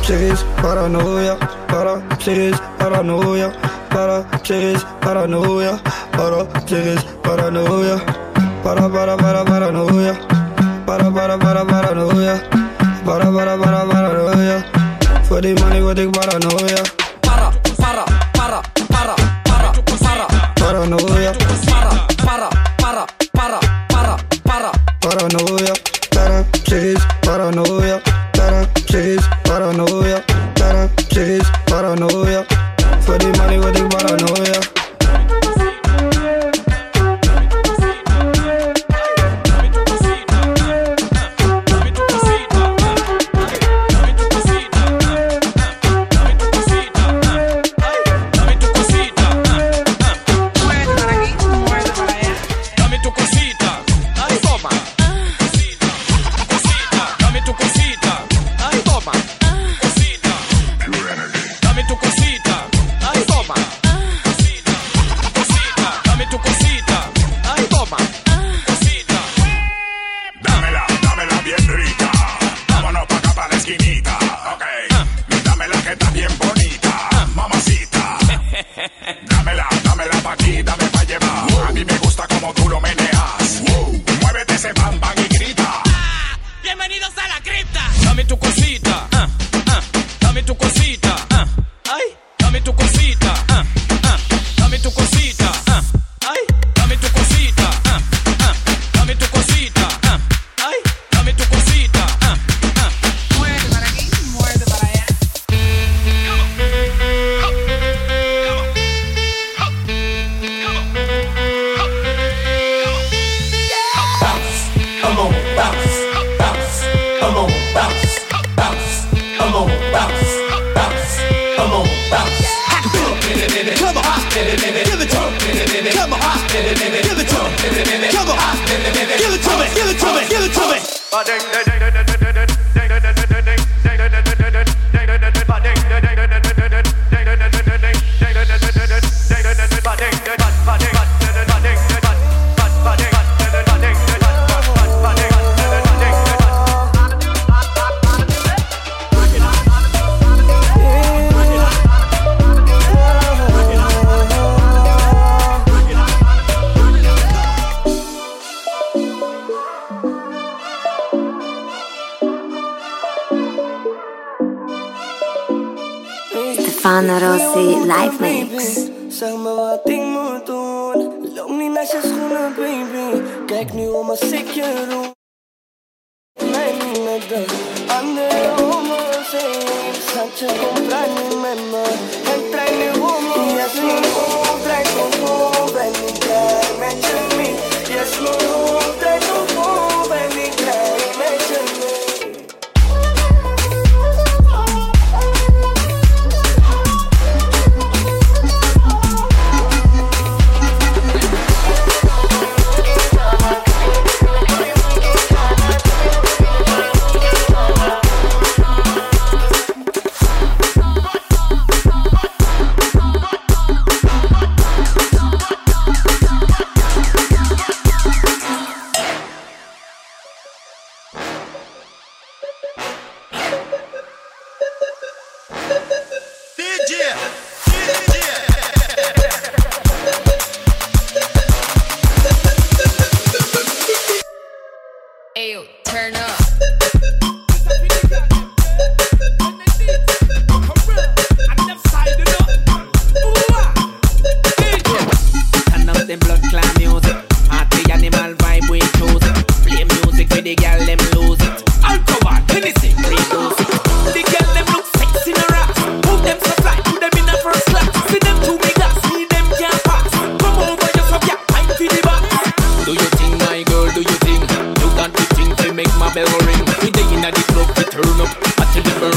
serious paranoia, para serious paranoia, para serious paranoia, para serious paranoia, para para para paranoia, para para para paranoia, para para para paranoia. For the money, what the paranoia? Para para para para para para paranoia. Para para para para para para paranoia. bell ring. We day inna the club, we turn up, until the burn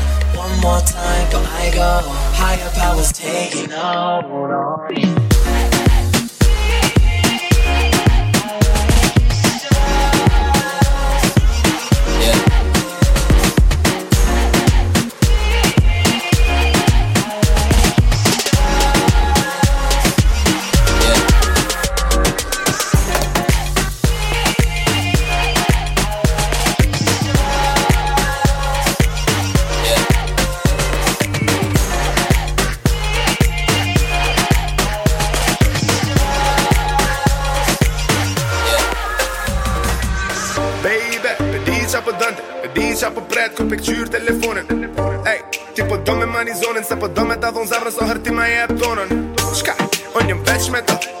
One more time, but I go. Higher powers taking hold on me. Pret kur pikqyr telefonin. Ej, ti po do me mani zonin Se po do me ta dhon zemrën So herë ti ma jep tonën. Shka, unë jëm veç me ta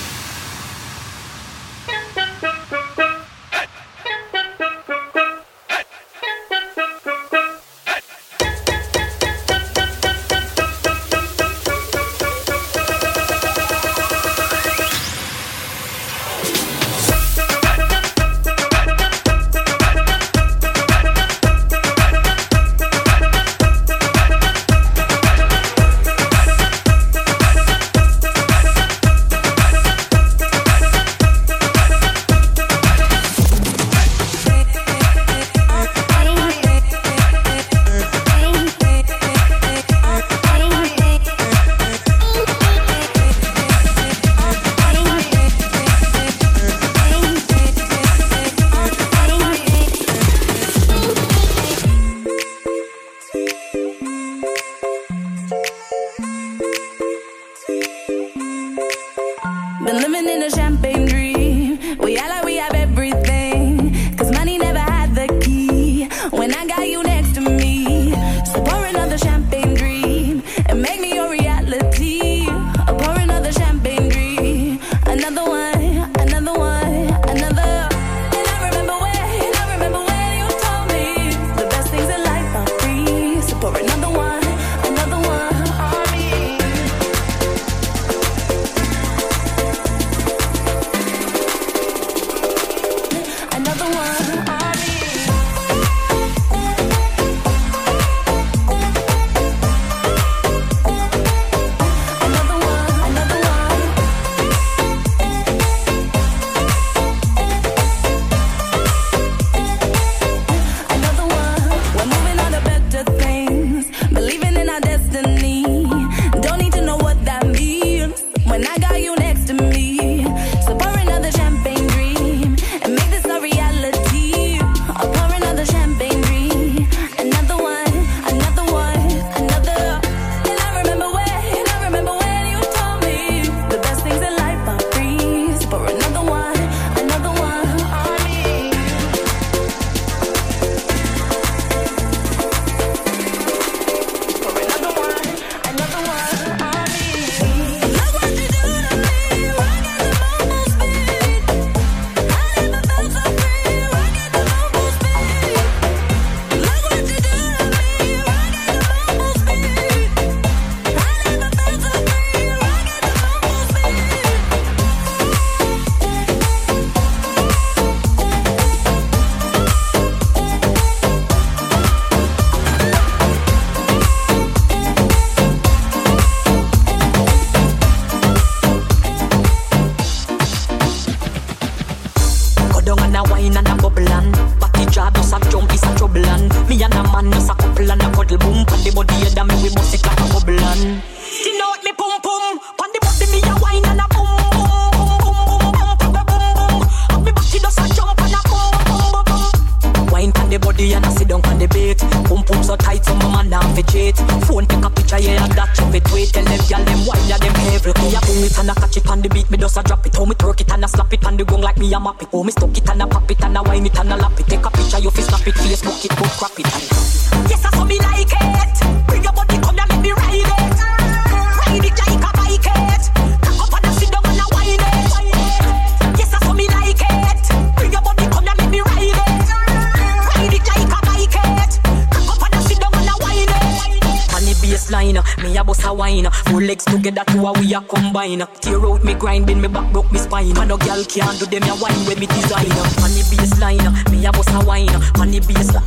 Two legs together, two a we a combine. Tear out me grind, bend me back, broke me spine. Man, no girl can't do them ya wine with me design. On the baseline, me a bust a wine. On the baseline,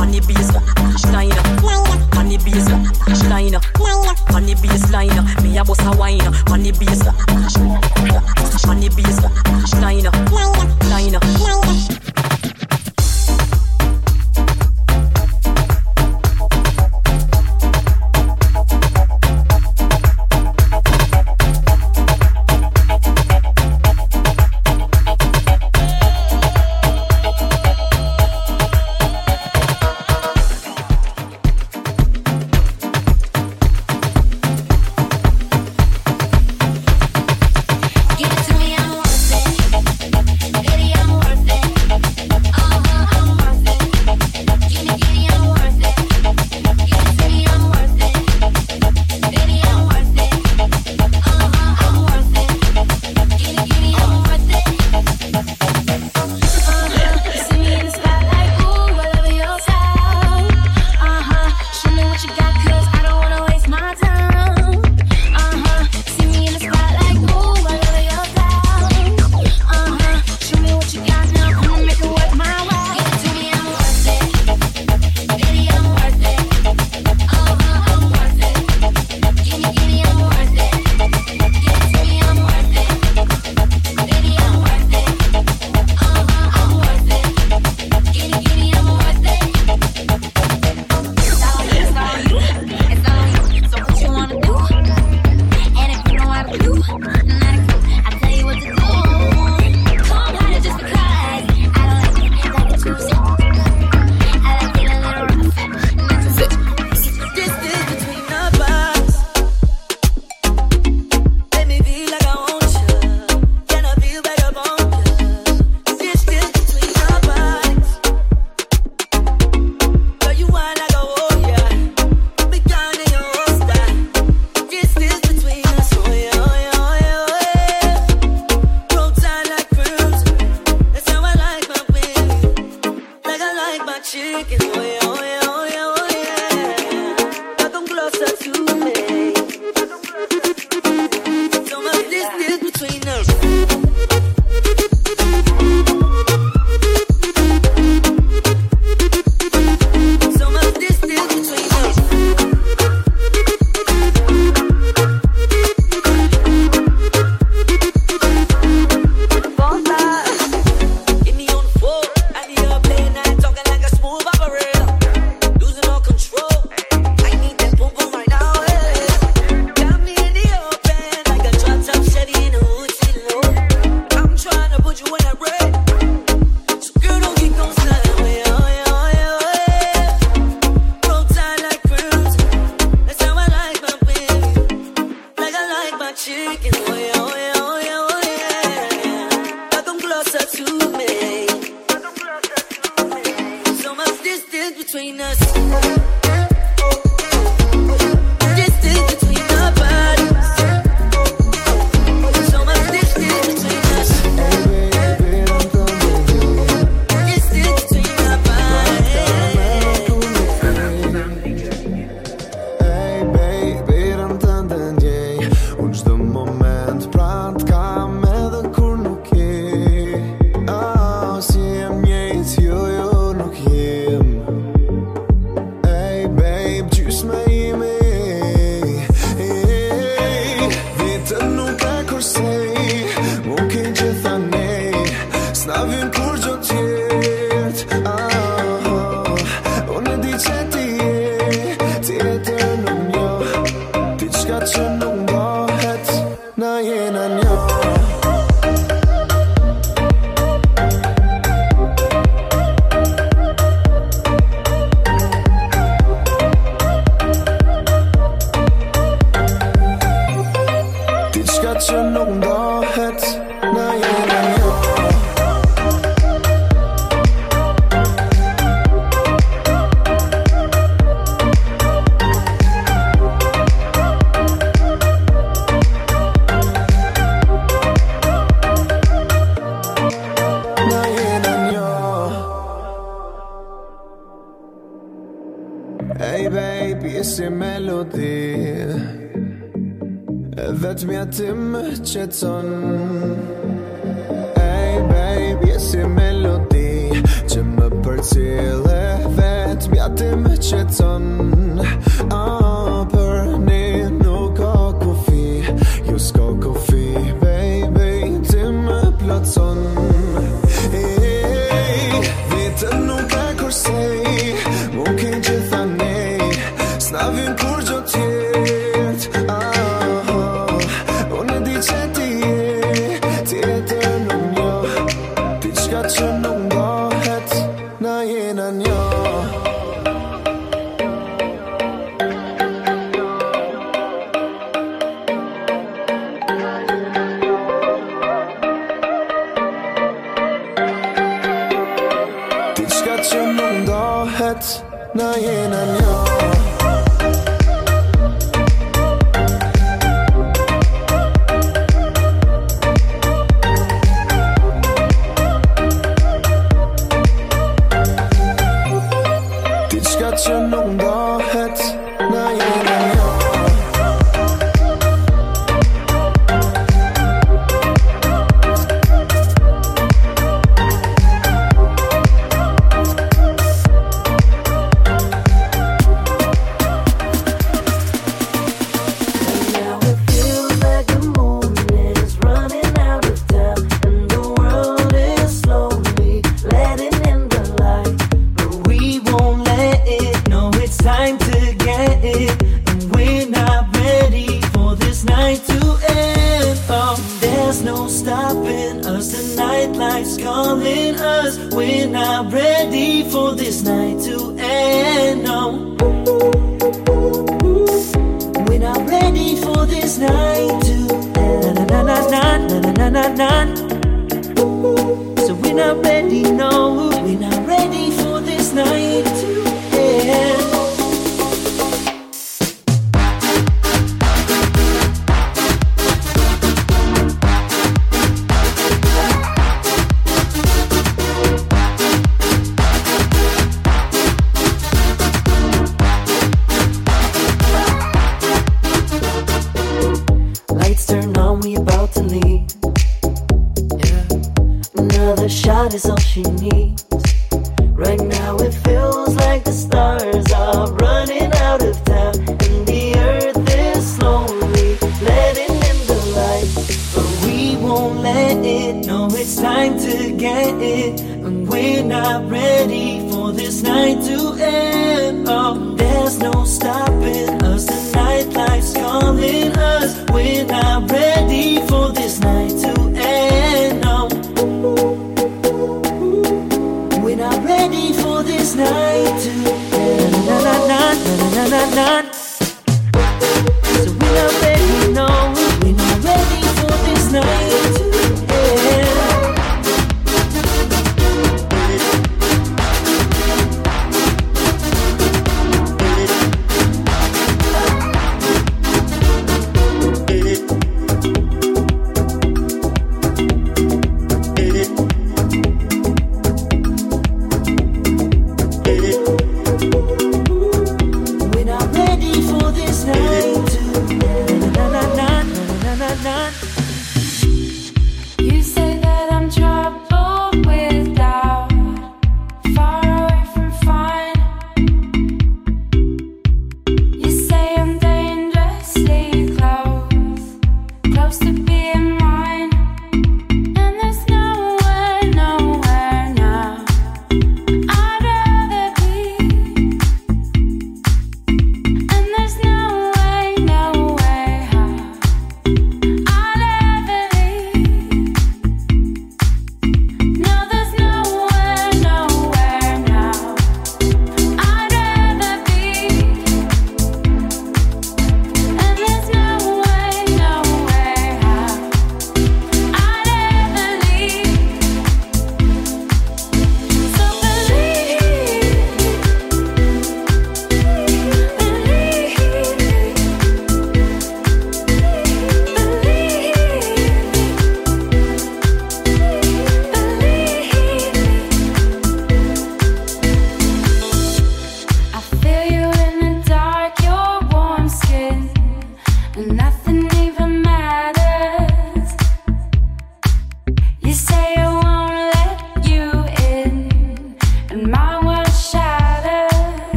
on the baseline, on the baseline, on the baseline, me a bust a wine. On the baseline, on the baseline, line, line.